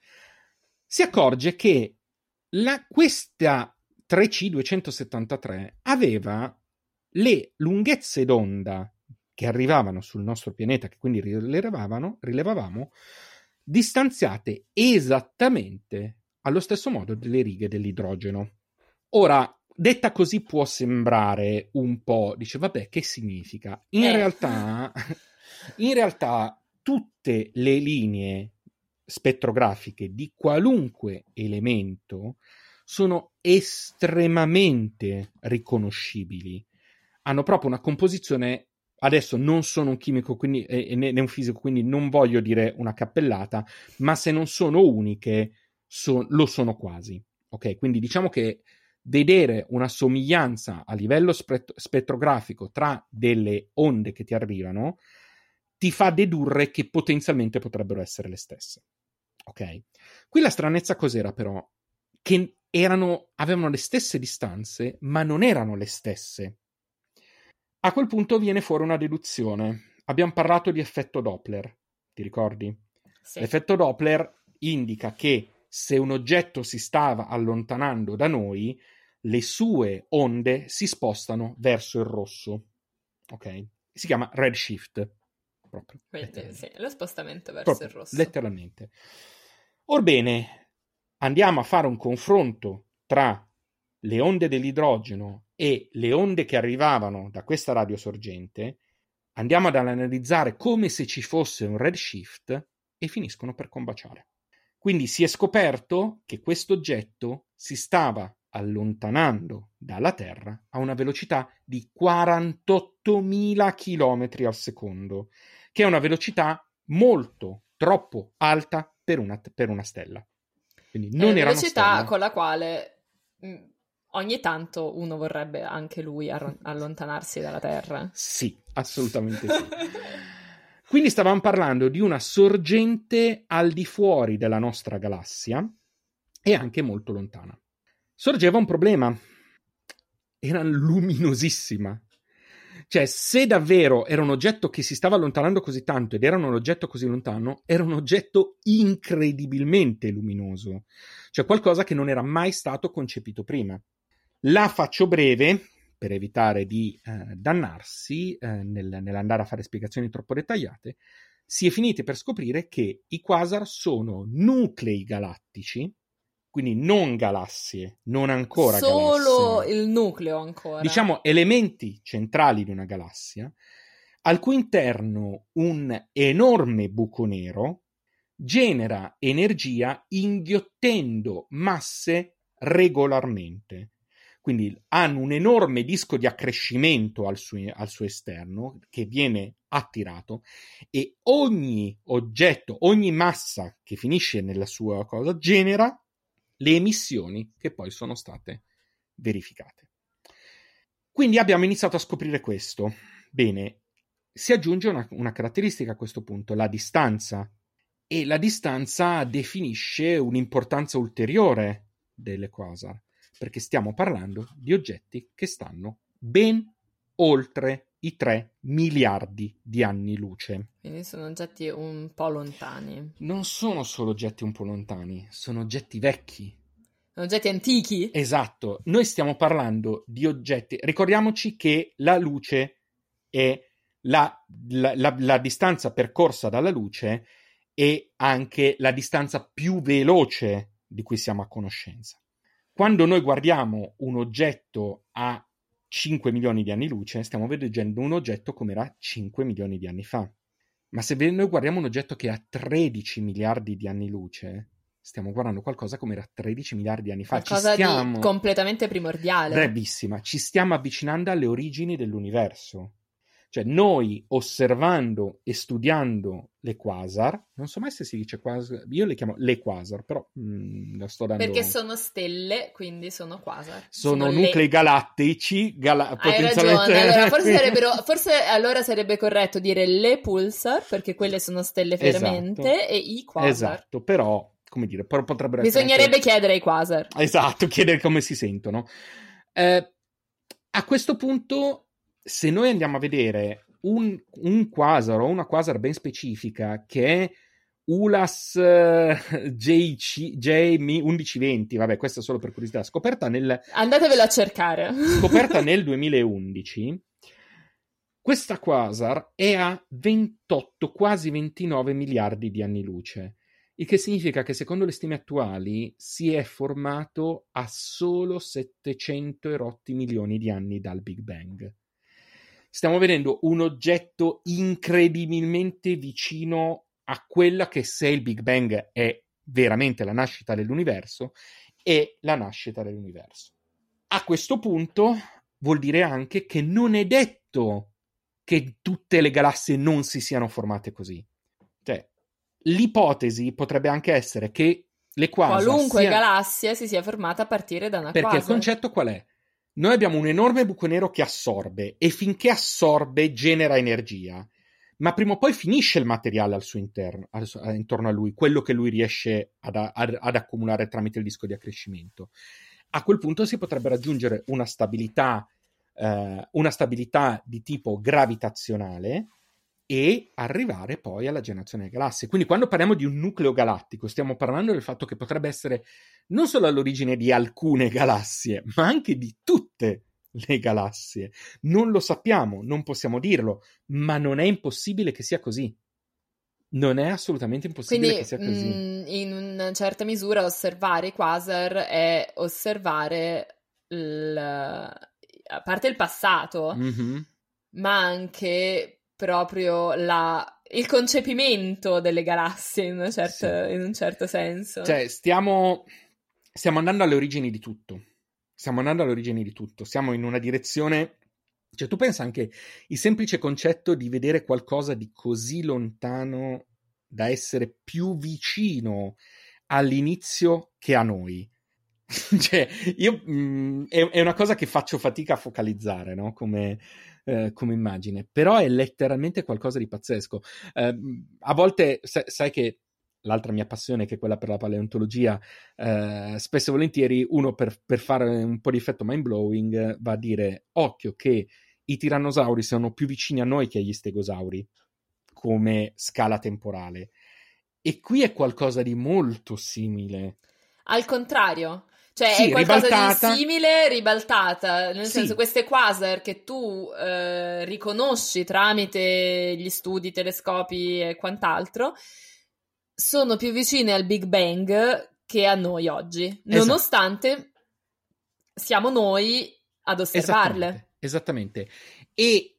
si accorge che la, questa 3C273 aveva le lunghezze d'onda che arrivavano sul nostro pianeta, che quindi rilevavano, rilevavamo, distanziate esattamente allo stesso modo delle righe dell'idrogeno. Ora, detta così può sembrare un po', dice, vabbè, che significa? In Eh. realtà, in realtà, tutte le linee spettrografiche di qualunque elemento sono estremamente riconoscibili. Hanno proprio una composizione. Adesso non sono un chimico quindi, eh, né, un fisico, quindi non voglio dire una cappellata, ma se non sono uniche, so- lo sono quasi. Ok, quindi diciamo che vedere una somiglianza a livello spett- spettrografico tra delle onde che ti arrivano ti fa dedurre che potenzialmente potrebbero essere le stesse. Ok? Qui la stranezza cos'era però? Che erano, avevano le stesse distanze, ma non erano le stesse. A quel punto viene fuori una deduzione. Abbiamo parlato di effetto Doppler, ti ricordi? Sì. L'effetto Doppler indica che se un oggetto si stava allontanando da noi, le sue onde si spostano verso il rosso. Ok? Si chiama redshift. Proprio. Quindi, sì, lo spostamento verso Proprio, il rosso. letteralmente. Orbene, andiamo a fare un confronto tra le onde dell'idrogeno e le onde che arrivavano da questa radiosorgente, andiamo ad analizzare come se ci fosse un redshift e finiscono per combaciare. Quindi si è scoperto che questo oggetto si stava allontanando dalla Terra a una velocità di 48.000 km al secondo, che è una velocità molto, troppo alta per una, per una stella. Quindi non era una velocità con la quale mh, ogni tanto uno vorrebbe anche lui allontanarsi dalla Terra. Sì, assolutamente sì. Quindi stavamo parlando di una sorgente al di fuori della nostra galassia e anche molto lontana. Sorgeva un problema. Era luminosissima. Cioè, se davvero era un oggetto che si stava allontanando così tanto ed era un oggetto così lontano, era un oggetto incredibilmente luminoso. Cioè, qualcosa che non era mai stato concepito prima. La faccio breve per evitare di eh, dannarsi eh, nel- nell'andare a fare spiegazioni troppo dettagliate. Si è finiti per scoprire che i quasar sono nuclei galattici, quindi non galassie, non ancora Solo galassie il nucleo ancora. diciamo elementi centrali di una galassia, al cui interno un enorme buco nero genera energia inghiottendo masse regolarmente. Quindi hanno un enorme disco di accrescimento al suo, al suo esterno che viene attirato e ogni oggetto, ogni massa che finisce nella sua cosa genera le emissioni che poi sono state verificate. Quindi abbiamo iniziato a scoprire questo. Bene, si aggiunge una, una caratteristica a questo punto, la distanza. E la distanza definisce un'importanza ulteriore delle quasar, perché stiamo parlando di oggetti che stanno ben oltre i 3 miliardi di anni luce. Quindi sono oggetti un po' lontani. Non sono solo oggetti un po' lontani, sono oggetti vecchi. Sono oggetti antichi? Esatto, noi stiamo parlando di oggetti. Ricordiamoci che la luce è la, la- la- la distanza percorsa dalla luce e anche la distanza più veloce di cui siamo a conoscenza. Quando noi guardiamo un oggetto a 5 milioni di anni luce, stiamo vedendo un oggetto come era 5 milioni di anni fa. Ma se noi guardiamo un oggetto che ha 13 miliardi di anni luce, stiamo guardando qualcosa come era 13 miliardi di anni fa. Ci Qualcosa stiamo... di completamente primordiale. Bravissima, ci stiamo avvicinando alle origini dell'universo. Cioè, noi osservando e studiando le quasar, non so mai se si dice quasar, io le chiamo le quasar, però mm, lo sto dando. Perché sono stelle, quindi sono quasar. sono le- nuclei galattici, gala- Hai potenzialmente. ragione, allora forse, sarebbero, forse allora sarebbe corretto dire le pulsar, perché quelle sono stelle fermente, Esatto. e i quasar. Esatto, però, come dire, però potrebbero essere. Bisognerebbe anche- chiedere ai quasar. Esatto, chiedere come si sentono. Eh, a questo punto, se noi andiamo a vedere un, un quasar o una quasar ben specifica che è ULAS eh, JC, J1120, vabbè, questa è solo per curiosità, scoperta nel, Andatevelo a cercare. scoperta nel 2011, Questa quasar è a 28, quasi 29 miliardi di anni luce, il che significa che secondo le stime attuali si è formato a solo 700 erotti milioni di anni dal Big Bang. Stiamo vedendo un oggetto incredibilmente vicino a quella che se il Big Bang è veramente la nascita dell'universo, è la nascita dell'universo. A questo punto vuol dire anche che non è detto che tutte le galassie non si siano formate così. Cioè, l'ipotesi potrebbe anche essere che le quasar Qualunque sia... galassia si sia formata a partire da una Perché quasar. il concetto qual è? Noi abbiamo un enorme buco nero che assorbe e finché assorbe genera energia, ma prima o poi finisce il materiale al suo interno, al eh, intorno a lui, quello che lui riesce ad, ad- ad accumulare tramite il disco di accrescimento. A quel punto si potrebbe raggiungere una stabilità, eh, una stabilità di tipo gravitazionale e arrivare poi alla generazione delle galassie. Quindi quando parliamo di un nucleo galattico stiamo parlando del fatto che potrebbe essere non solo all'origine di alcune galassie, ma anche di tutte le galassie. Non lo sappiamo, non possiamo dirlo, ma non è impossibile che sia così. Non è assolutamente impossibile Quindi, che sia così. mh, in una certa misura, osservare i quasar è osservare il- a parte il passato, Mhm. ma anche proprio la- il concepimento delle galassie in, una certa- in un certo senso. Cioè, stiamo, stiamo andando alle origini di tutto. Stiamo andando alle origini di tutto. Siamo in una direzione. Cioè, tu pensa anche il semplice concetto di vedere qualcosa di così lontano da essere più vicino all'inizio che a noi. cioè, io mh, è, è una cosa che faccio fatica a focalizzare, no? Come, eh, come immagine, però è letteralmente qualcosa di pazzesco. Eh, a volte, sa- sai che l'altra mia passione, che è quella per la paleontologia, eh, spesso e volentieri uno per, per fare un po' di effetto mind blowing va a dire occhio che i tirannosauri sono più vicini a noi che agli stegosauri come scala temporale. E qui è qualcosa di molto simile. Al contrario, cioè Sì, è qualcosa ribaltata. di simile ribaltata, nel Sì. senso queste quasar che tu eh, riconosci tramite gli studi, telescopi e quant'altro, sono più vicine al Big Bang che a noi oggi, Esatto. nonostante siamo noi ad osservarle. Esattamente. esattamente. E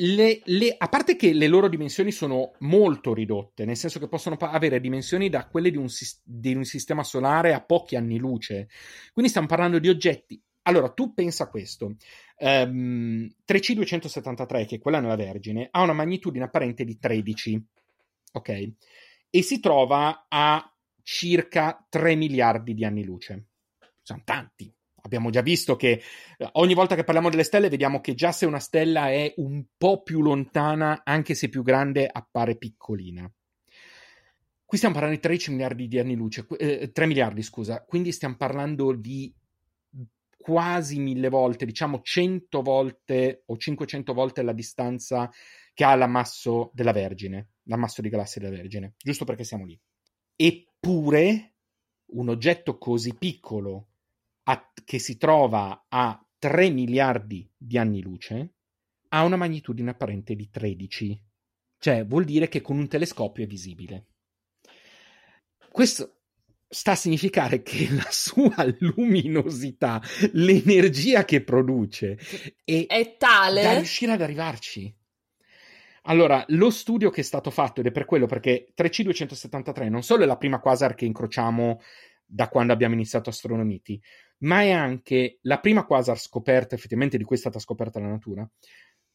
le, le- a parte che le loro dimensioni sono molto ridotte, nel senso che possono avere dimensioni da quelle di un, di un sistema solare a pochi anni luce. Quindi stiamo parlando di oggetti. Allora, tu pensa a questo. Ehm, 3C273, che è quella nella Vergine, ha una magnitudine apparente di 13. Ok? E si trova a circa 3 miliardi di anni luce. Sono tanti. Abbiamo già visto che eh, ogni volta che parliamo delle stelle vediamo che già se una stella è un po' più lontana, anche se più grande, appare piccolina. Qui stiamo parlando di 13 miliardi di anni luce, eh, 3 miliardi scusa, quindi stiamo parlando di quasi mille volte, diciamo 100 volte o 500 volte la distanza che ha l'ammasso della Vergine, l'ammasso di galassie della Vergine, giusto perché siamo lì. Eppure un oggetto così piccolo a- che si trova a 3 miliardi di anni luce ha una magnitudine apparente di 13. Cioè, vuol dire che con un telescopio è visibile. Questo sta a significare che la sua luminosità, l'energia che produce, è, È tale da riuscire ad arrivarci. Allora, lo studio che è stato fatto, ed è per quello perché 3C273 non solo è la prima quasar che incrociamo da quando abbiamo iniziato Astronomiti, ma è anche la prima quasar scoperta, effettivamente di cui è stata scoperta la natura,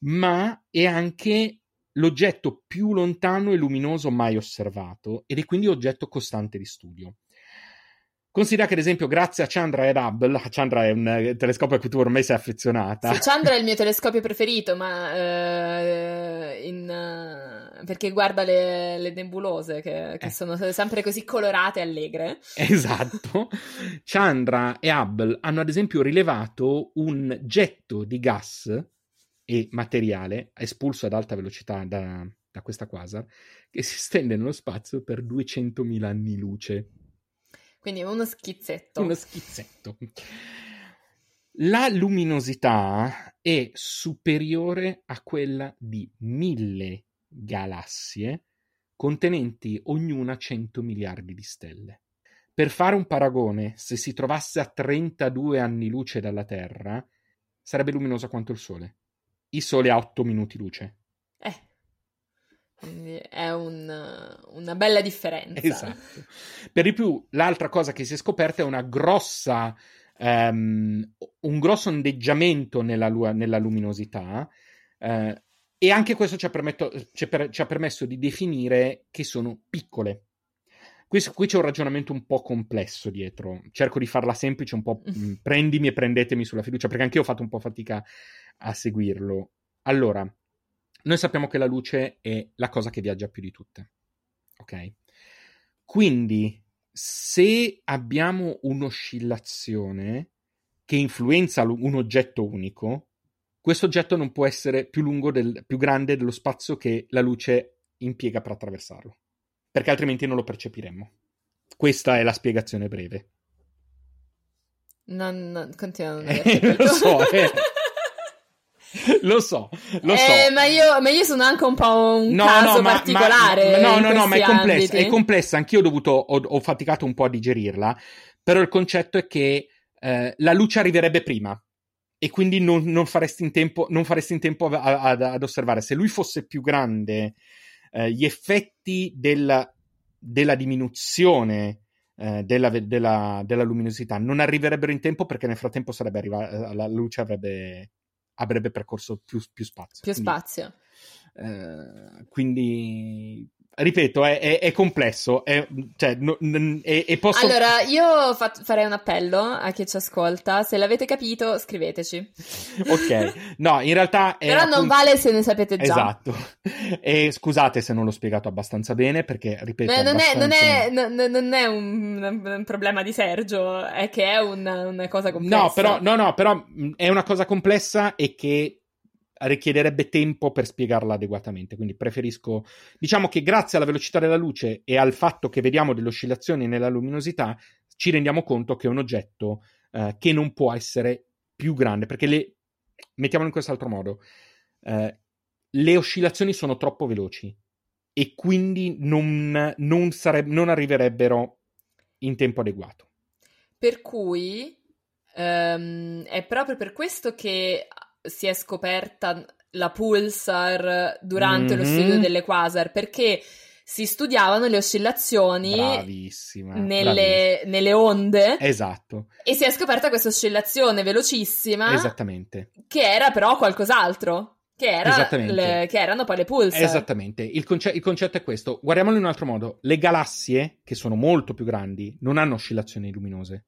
ma è anche l'oggetto più lontano e luminoso mai osservato ed è quindi oggetto costante di studio. Considera che, ad esempio, grazie a Chandra ed Hubble, Chandra è un eh, telescopio a cui tu ormai sei affezionata. Sì, Chandra è il mio telescopio preferito, ma eh, in, eh, perché guarda le, le nebulose che, che Eh. sono sempre così colorate e allegre. Esatto. Chandra e Hubble hanno ad esempio rilevato un getto di gas e materiale espulso ad alta velocità da, da questa quasar che si stende nello spazio per 200.000 anni luce. Quindi uno schizzetto. Uno schizzetto. La luminosità è superiore a quella di mille galassie contenenti ognuna 100 miliardi di stelle. Per fare un paragone, se si trovasse a 32 anni luce dalla Terra, sarebbe luminosa quanto il Sole. Il Sole ha 8 minuti luce. Eh, quindi è un, una bella differenza. Esatto. Per di più, l'altra cosa che si è scoperta è una grossa um, un grosso ondeggiamento nella, nella luminosità uh, e anche questo ci ha, permetto, ci, per, ci ha, permesso di definire che sono piccole. Questo, qui c'è un ragionamento un po' complesso dietro. Cerco di farla semplice, un po' mh, prendimi e prendetemi sulla fiducia, perché anche io ho fatto un po' fatica a seguirlo. Allora, noi sappiamo che la luce è la cosa che viaggia più di tutte. Ok? Quindi se abbiamo un'oscillazione che influenza un oggetto unico, questo oggetto non può essere più lungo, del, più grande dello spazio che la luce impiega per attraversarlo, perché altrimenti non lo percepiremmo. Questa è la spiegazione breve. Non, non continua. Non lo so, eh. lo so, lo so. Eh, ma, io, ma, io, sono anche un po' un no, caso no, particolare. Ma, no, no, no, ma è complessa, è complessa. Anch'io ho dovuto, ho, ho, faticato un po' a digerirla. Però il concetto è che eh, la luce arriverebbe prima. E quindi non, non, faresti in tempo, non faresti in tempo a, a, ad osservare. Se lui fosse più grande, eh, gli effetti del, della diminuzione eh, della, della, della, luminosità non arriverebbero in tempo perché nel frattempo sarebbe arrivata, la luce avrebbe avrebbe percorso più, più spazio. Più quindi, spazio. Eh, quindi ripeto, è, è, è complesso. È, cioè, no, è, posso... Allora, io fa- farei un appello a chi ci ascolta. Se l'avete capito, scriveteci. ok, no, in realtà. Però appunto... non vale se ne sapete già. Esatto. E scusate se non l'ho spiegato abbastanza bene, perché ripeto. Beh, non, abbastanza... è, non, è, non, è, un, un, problema di Sergio, è che è una, una cosa complessa. No, però, no, no, però è una cosa complessa e che richiederebbe tempo per spiegarla adeguatamente. Quindi preferisco, diciamo che grazie alla velocità della luce e al fatto che vediamo delle oscillazioni nella luminosità, ci rendiamo conto che è un oggetto eh, che non può essere più grande, perché le, mettiamolo in quest'altro modo, eh, le oscillazioni sono troppo veloci e quindi non, non, sareb- non arriverebbero in tempo adeguato. Per cui um, è proprio per questo che si è scoperta la pulsar durante mm-hmm. lo studio delle quasar perché si studiavano le oscillazioni bravissima, nelle, bravissima. nelle, onde. Esatto. E si è scoperta questa oscillazione velocissima. Esattamente. Che era però qualcos'altro. Che, era le, che erano poi le pulsar. Esattamente. Il, conce- il concetto è questo. Guardiamolo in un altro modo. Le galassie, che sono molto più grandi, non hanno oscillazioni luminose.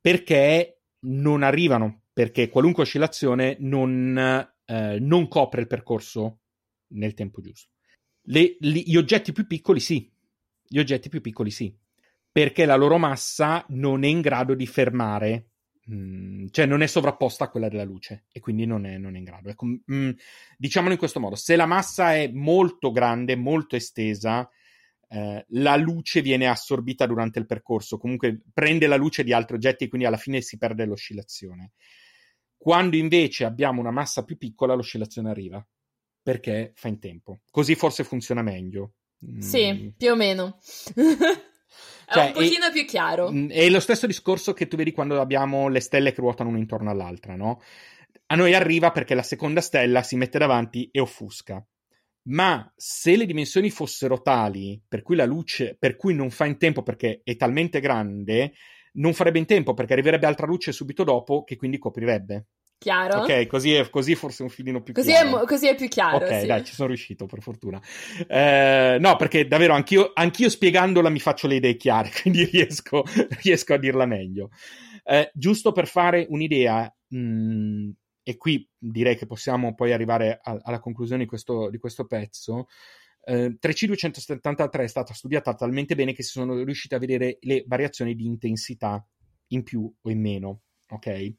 Perché non arrivano perché qualunque oscillazione non, eh, non copre il percorso nel tempo giusto. Le, li, gli oggetti più piccoli sì, gli oggetti più piccoli sì, perché la loro massa non è in grado di fermare, mh, mm, cioè non è sovrapposta a quella della luce e quindi non è, non è in grado. Ecco, mh, mm, diciamolo in questo modo, se la massa è molto grande, molto estesa, eh, la luce viene assorbita durante il percorso, comunque prende la luce di altri oggetti e quindi alla fine si perde l'oscillazione. Quando invece abbiamo una massa più piccola, l'oscillazione arriva perché fa in tempo. Così forse funziona meglio. Sì, mm. più o meno. È cioè, un pochino è, più chiaro. Mm, è lo stesso discorso che tu vedi quando abbiamo le stelle che ruotano una intorno all'altra, no? A noi arriva perché la seconda stella si mette davanti e offusca. Ma se le dimensioni fossero tali per cui la luce, per cui non fa in tempo perché è talmente grande, non farebbe in tempo perché arriverebbe altra luce subito dopo che quindi coprirebbe. Chiaro. Ok, così è, così forse un filino più così chiaro. È, così è più chiaro. Ok, sì. dai, ci sono riuscito per fortuna. Eh, no, perché davvero anch'io, anch'io, spiegandola mi faccio le idee chiare, quindi riesco, riesco a dirla meglio. Eh, giusto per fare un'idea, mh, mm, e qui direi che possiamo poi arrivare a, alla conclusione di questo, di questo pezzo. Eh, 3C273 è stata studiata talmente bene che si sono riusciti a vedere le variazioni di intensità in più o in meno. Ok?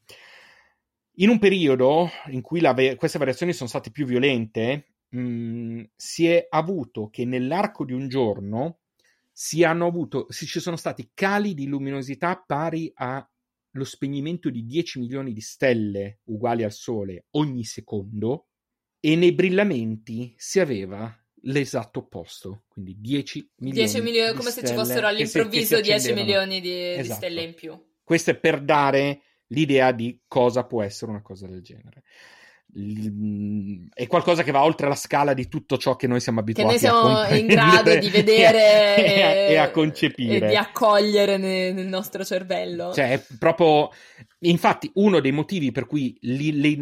In un periodo in cui la, queste variazioni sono state più violente, mh, mm, si è avuto che nell'arco di un giorno si hanno avuto, si, ci sono stati cali di luminosità pari a lo spegnimento di 10 milioni di stelle uguali al Sole ogni secondo e nei brillamenti si aveva l'esatto opposto, quindi 10 milioni. 10 milioni come se ci fossero all'improvviso 10 milioni di, esatto. di stelle in più. Questo è per dare l'idea di cosa può essere una cosa del genere è qualcosa che va oltre la scala di tutto ciò che noi siamo abituati che noi siamo in grado di vedere e, a, e a concepire e di accogliere nel, nel, nostro cervello cioè è proprio infatti uno dei motivi per cui li, li,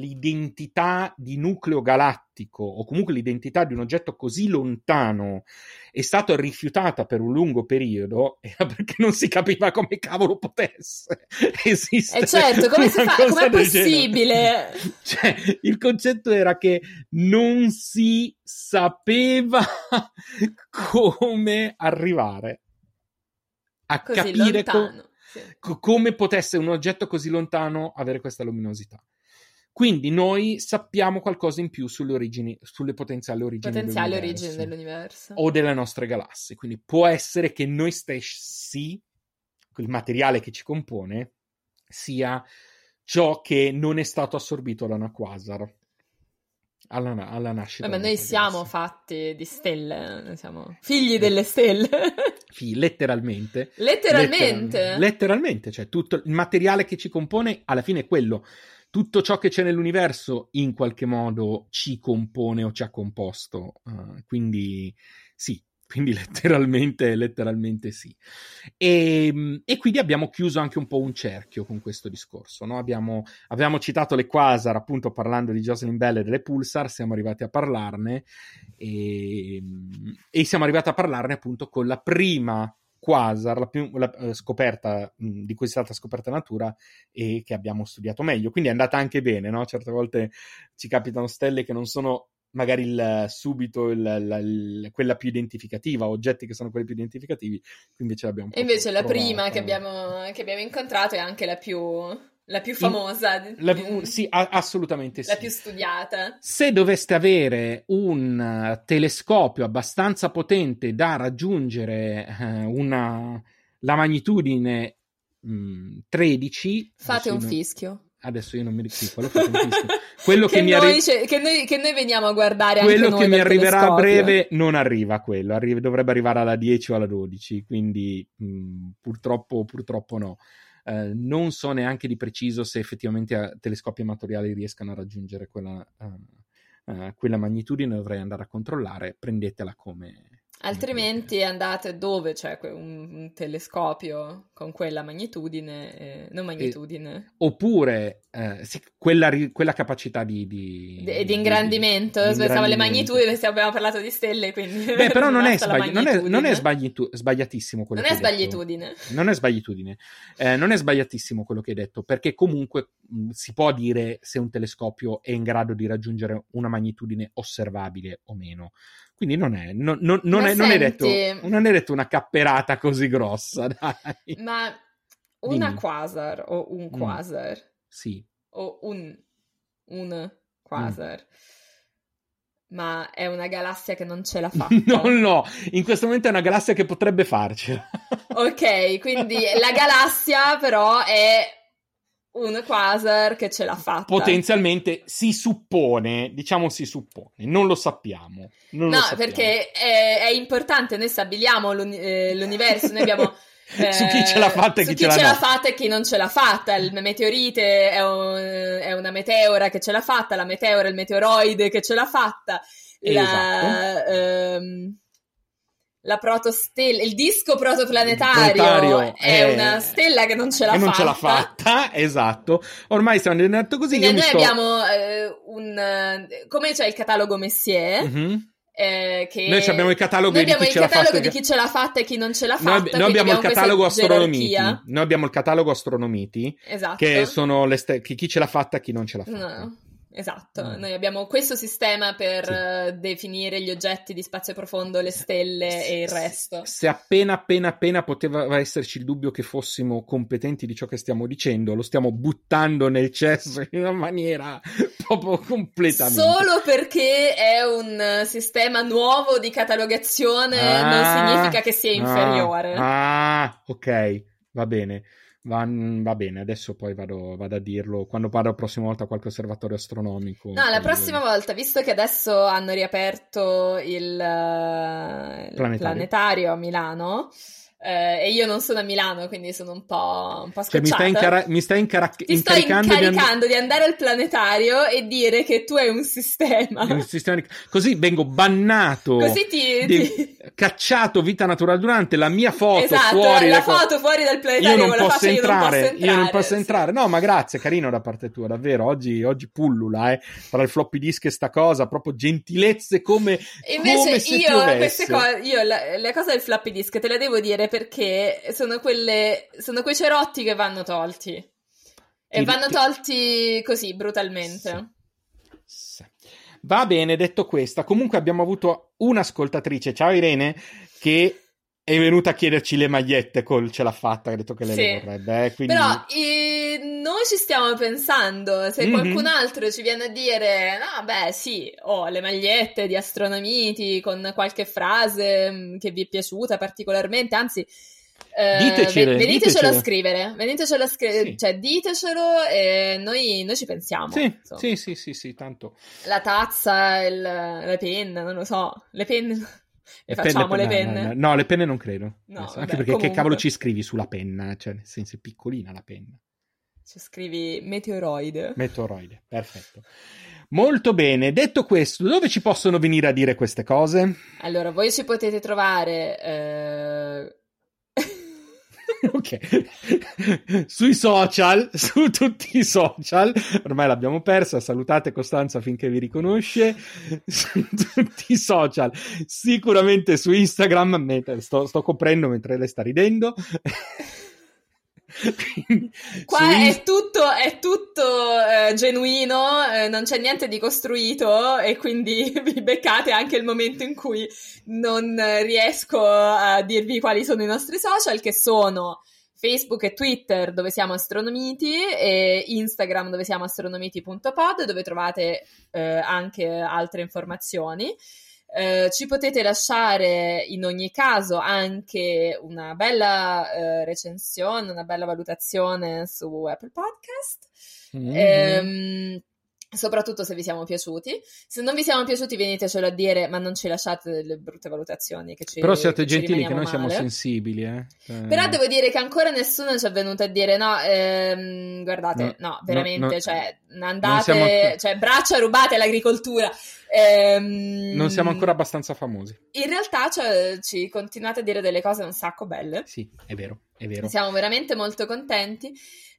l'identità di nucleo galattico o comunque l'identità di un oggetto così lontano è stata rifiutata per un lungo periodo era perché non si capiva come cavolo potesse esistere. E certo, come si fa? Com'è possibile? Cioè, il concetto era che non si sapeva come arrivare a così capire co- sì. co- come potesse un oggetto così lontano avere questa luminosità. Quindi noi sappiamo qualcosa in più sulle origini, sulle potenziali origini, potenziali dell'universo, origini dell'universo o delle nostre galassie. Quindi può essere che noi stessi, il materiale che ci compone, sia ciò che non è stato assorbito da una quasar alla, alla nascita. ma noi siamo fatti di stelle, siamo figli delle stelle. Figli, letteralmente. Letteralmente? Letter- letteralmente, cioè tutto il materiale che ci compone alla fine è quello tutto ciò che c'è nell'universo in qualche modo ci compone o ci ha composto. Uh, quindi sì, quindi letteralmente, letteralmente sì. E, ehm, e, quindi abbiamo chiuso anche un po' un cerchio con questo discorso. No? Abbiamo, abbiamo, citato le quasar, appunto parlando di Jocelyn Bell e delle pulsar, siamo arrivati a parlarne e, ehm, e siamo arrivati a parlarne appunto con la prima quasar, la, più, la uh, scoperta mh, di cui è stata scoperta natura e che abbiamo studiato meglio. Quindi è andata anche bene, no? Certe volte ci capitano stelle che non sono magari il, subito il, la, il, quella più identificativa, oggetti che sono quelli più identificativi, qui invece l'abbiamo E invece la prima che abbiamo, che abbiamo incontrato è anche la più la più famosa. In, la, sì, a, assolutamente sì. La più studiata. Se doveste avere un uh, telescopio abbastanza potente da raggiungere uh, una, la magnitudine mh, 13... Fate un non, fischio. Adesso io non mi ricordo quello, che, che, mi noi, arri- che, noi, che, noi, veniamo a guardare quello che mi arriverà telescopio. a breve non arriva quello, Arri- dovrebbe arrivare alla 10 o alla 12, quindi mh, purtroppo, purtroppo no. Eh, non so neanche di preciso se effettivamente a telescopi amatoriali riescano a raggiungere quella, uh, uh, quella magnitudine, dovrei andare a controllare, prendetela come, Altrimenti andate dove c'è un, un telescopio con quella magnitudine, eh, non magnitudine. Eh, oppure eh, sì, quella, quella, capacità di, di, di, di ingrandimento. Di, Pensavo alle magnitudini, abbiamo parlato di stelle, quindi... Beh, però non è, sbagli- non è, non è sbaglitu- sbagliatissimo quello non che è sbagliatudine. Non è sbagliatudine. Eh, non è sbagliatissimo quello che hai detto, perché comunque mh, si può dire se un telescopio è in grado di raggiungere una magnitudine osservabile o meno. Quindi non è, non, non, non, è, non, è detto, non è detto una capperata così grossa, dai. Ma una Dimmi. quasar o un quasar? Mm. Sì. O un, un quasar. Mm. Ma è una galassia che non ce l'ha fatta. no, no, in questo momento è una galassia che potrebbe farcela. ok, quindi la galassia però è un quasar che ce l'ha fatta. Potenzialmente si suppone, diciamo si suppone, non lo sappiamo. Non no, lo sappiamo. perché è, è, importante, noi stabiliamo l'uni- eh, l'universo, noi abbiamo... Eh, su chi ce l'ha fatta e chi, chi ce, l'ha, fatta e chi non ce l'ha fatta. Il meteorite è, un, è, una meteora che ce l'ha fatta, la meteora è il meteoroide che ce l'ha fatta. La, esatto. ehm, la protostella, il disco protoplanetario è, è, una stella che non ce l'ha non fatta. ce l'ha fatta, esatto. Ormai stiamo diventando così. Quindi noi sto... abbiamo eh, un... come c'è il catalogo Messier, mm-hmm. eh, che... Noi abbiamo il catalogo, di chi, il catalogo di chi ce l'ha fatta e chi non ce l'ha noi, fatta. Noi abbiamo, abbiamo il catalogo astronomiti. Gerarchia. Noi abbiamo il catalogo astronomiti. Esatto. Che sono le ste- chi ce l'ha fatta e chi non ce l'ha fatta. No. Esatto, mm. noi abbiamo questo sistema per sì. uh, definire gli oggetti di spazio profondo, le stelle sì, e il resto. Se appena appena appena poteva esserci il dubbio che fossimo competenti di ciò che stiamo dicendo, lo stiamo buttando nel cesso in una maniera proprio completamente. Solo perché è un sistema nuovo di catalogazione ah, non significa che sia inferiore. Ah, ah ok, va bene. Va, va, bene, adesso poi vado, vado, a dirlo quando vado la prossima volta a qualche osservatorio astronomico. No, la prossima le... volta, visto che adesso hanno riaperto il planetario, il planetario a Milano, eh, e io non sono a Milano, quindi sono un po', un po cioè, mi stai, incara- mi stai incara- Ti incaricando, sto incaricando di, and- di, andare al planetario e dire che tu hai un sistema. Un sistema di... Così vengo bannato, Così ti, di... ti... cacciato vita naturale durante la mia foto esatto, fuori. La, la foto fuori dal planetario. Io non, posso entrare, io non posso entrare. Io non posso entrare. No, ma grazie, carino da parte tua, davvero. Oggi, oggi pullula, eh. Tra il floppy disk e sta cosa, proprio gentilezze come. Invece come io, queste cose, io la, le cose del floppy disk te le devo dire perché sono, quelle, sono quei cerotti che vanno tolti. E ti, vanno tolti così, brutalmente. Sì. Sì. Va bene, detto questo, comunque abbiamo avuto un'ascoltatrice, ciao Irene, che è venuta a chiederci le magliette col ce l'ha fatta, ha detto che le, sì. vorrebbe. Eh, quindi... Però eh, noi ci stiamo pensando, se mm-hmm. qualcun altro ci viene a dire, no, beh sì, ho le magliette di astronomiti con qualche frase mm, che vi è piaciuta particolarmente, anzi eh, ditecelo, venitecelo a scrivere, venitecelo a scrivere, sì. cioè ditecelo e noi, noi ci pensiamo. Sì, sì, sì, sì, sì, tanto. La tazza, il, le penne, non lo so, le penne. Le facciamo penne, le penne? No, no, le penne non credo. No, Anche vabbè, perché comunque... che cavolo ci scrivi sulla penna? Cioè, nel senso, è piccolina la penna. Ci scrivi meteoroide. Meteoroide, perfetto. Molto bene, detto questo, dove ci possono venire a dire queste cose? Allora, voi ci potete trovare eh, ok. Sui social, su tutti i social, ormai l'abbiamo persa, salutate Costanza finché vi riconosce, su tutti i social, sicuramente su Instagram, sto, sto coprendo mentre lei sta ridendo. Qua è tutto, è tutto eh, genuino, eh, non c'è niente di costruito e quindi vi beccate anche il momento in cui non riesco a dirvi quali sono i nostri social, che sono Facebook e Twitter dove siamo astronomiti e Instagram dove siamo astronomiti.pod dove trovate eh, anche altre informazioni. Eh, ci potete lasciare in ogni caso anche una bella eh, recensione, una bella valutazione su Apple Podcast. Mm-hmm. Ehm, soprattutto se vi siamo piaciuti. Se non vi siamo piaciuti, venitecelo a dire, ma non ci lasciate delle brutte valutazioni. Che ci, Però siate gentili, che noi male. siamo sensibili. Eh. Eh. Però devo dire che ancora nessuno ci è venuto a dire: no, ehm, guardate, no, no veramente, no, cioè, andate, siamo... cioè, braccia rubate all'agricoltura. Ehm, non siamo ancora abbastanza famosi. In realtà cioè, ci continuate a dire delle cose un sacco belle. Sì, è vero, è vero. Siamo veramente molto contenti.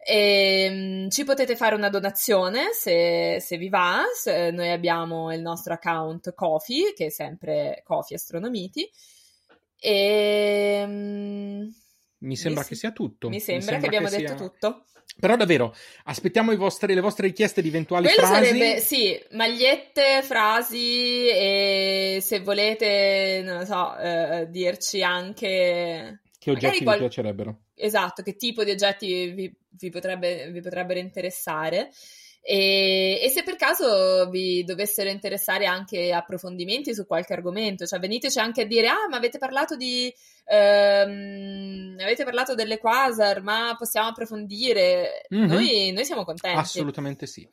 E, um, ci potete fare una donazione se, se vi va. Se, noi abbiamo il nostro account Kofi, che è sempre Kofi Astronomiti. E, um, mi sembra mi, che sia tutto. Mi sembra, mi sembra che abbiamo che detto sia... tutto. Però davvero, aspettiamo vostri, le vostre richieste di eventuali Quello frasi. sarebbe, sì, magliette, frasi e se volete, non lo so, eh, dirci anche... Che oggetti qual... vi piacerebbero. Esatto, che tipo di oggetti vi, vi, potrebbe, vi potrebbero interessare. E, e, se per caso vi dovessero interessare anche approfondimenti su qualche argomento, cioè veniteci anche a dire: Ah, ma avete parlato di. Ehm, avete parlato delle quasar, ma possiamo approfondire. Mm-hmm. Noi, noi siamo contenti. Assolutamente sì.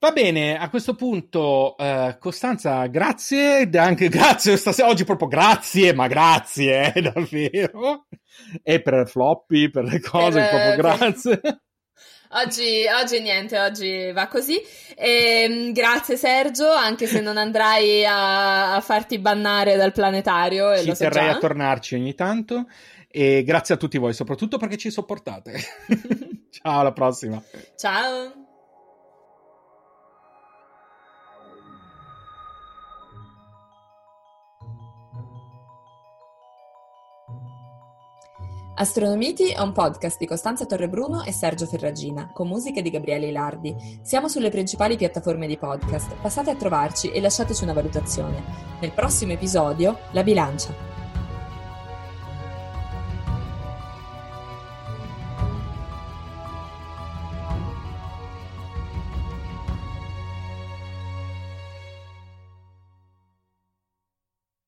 Va bene, a questo punto, uh, Costanza, grazie, anche grazie stasera, oggi proprio grazie, ma grazie, eh, davvero. E per floppy, per le cose, per, proprio grazie. Oggi, oggi, niente, oggi va così. E, ehm, grazie Sergio, anche se non andrai a, a farti bannare dal planetario. Ci so terrei già. a tornarci ogni tanto. E grazie a tutti voi, soprattutto perché ci sopportate. Ciao, alla prossima. Ciao. Astronomiti è un podcast di Costanza Torrebruno e Sergio Ferragina, con musiche di Gabriele Ilardi. Siamo sulle principali piattaforme di podcast. Passate a trovarci e lasciateci una valutazione. Nel prossimo episodio, la bilancia.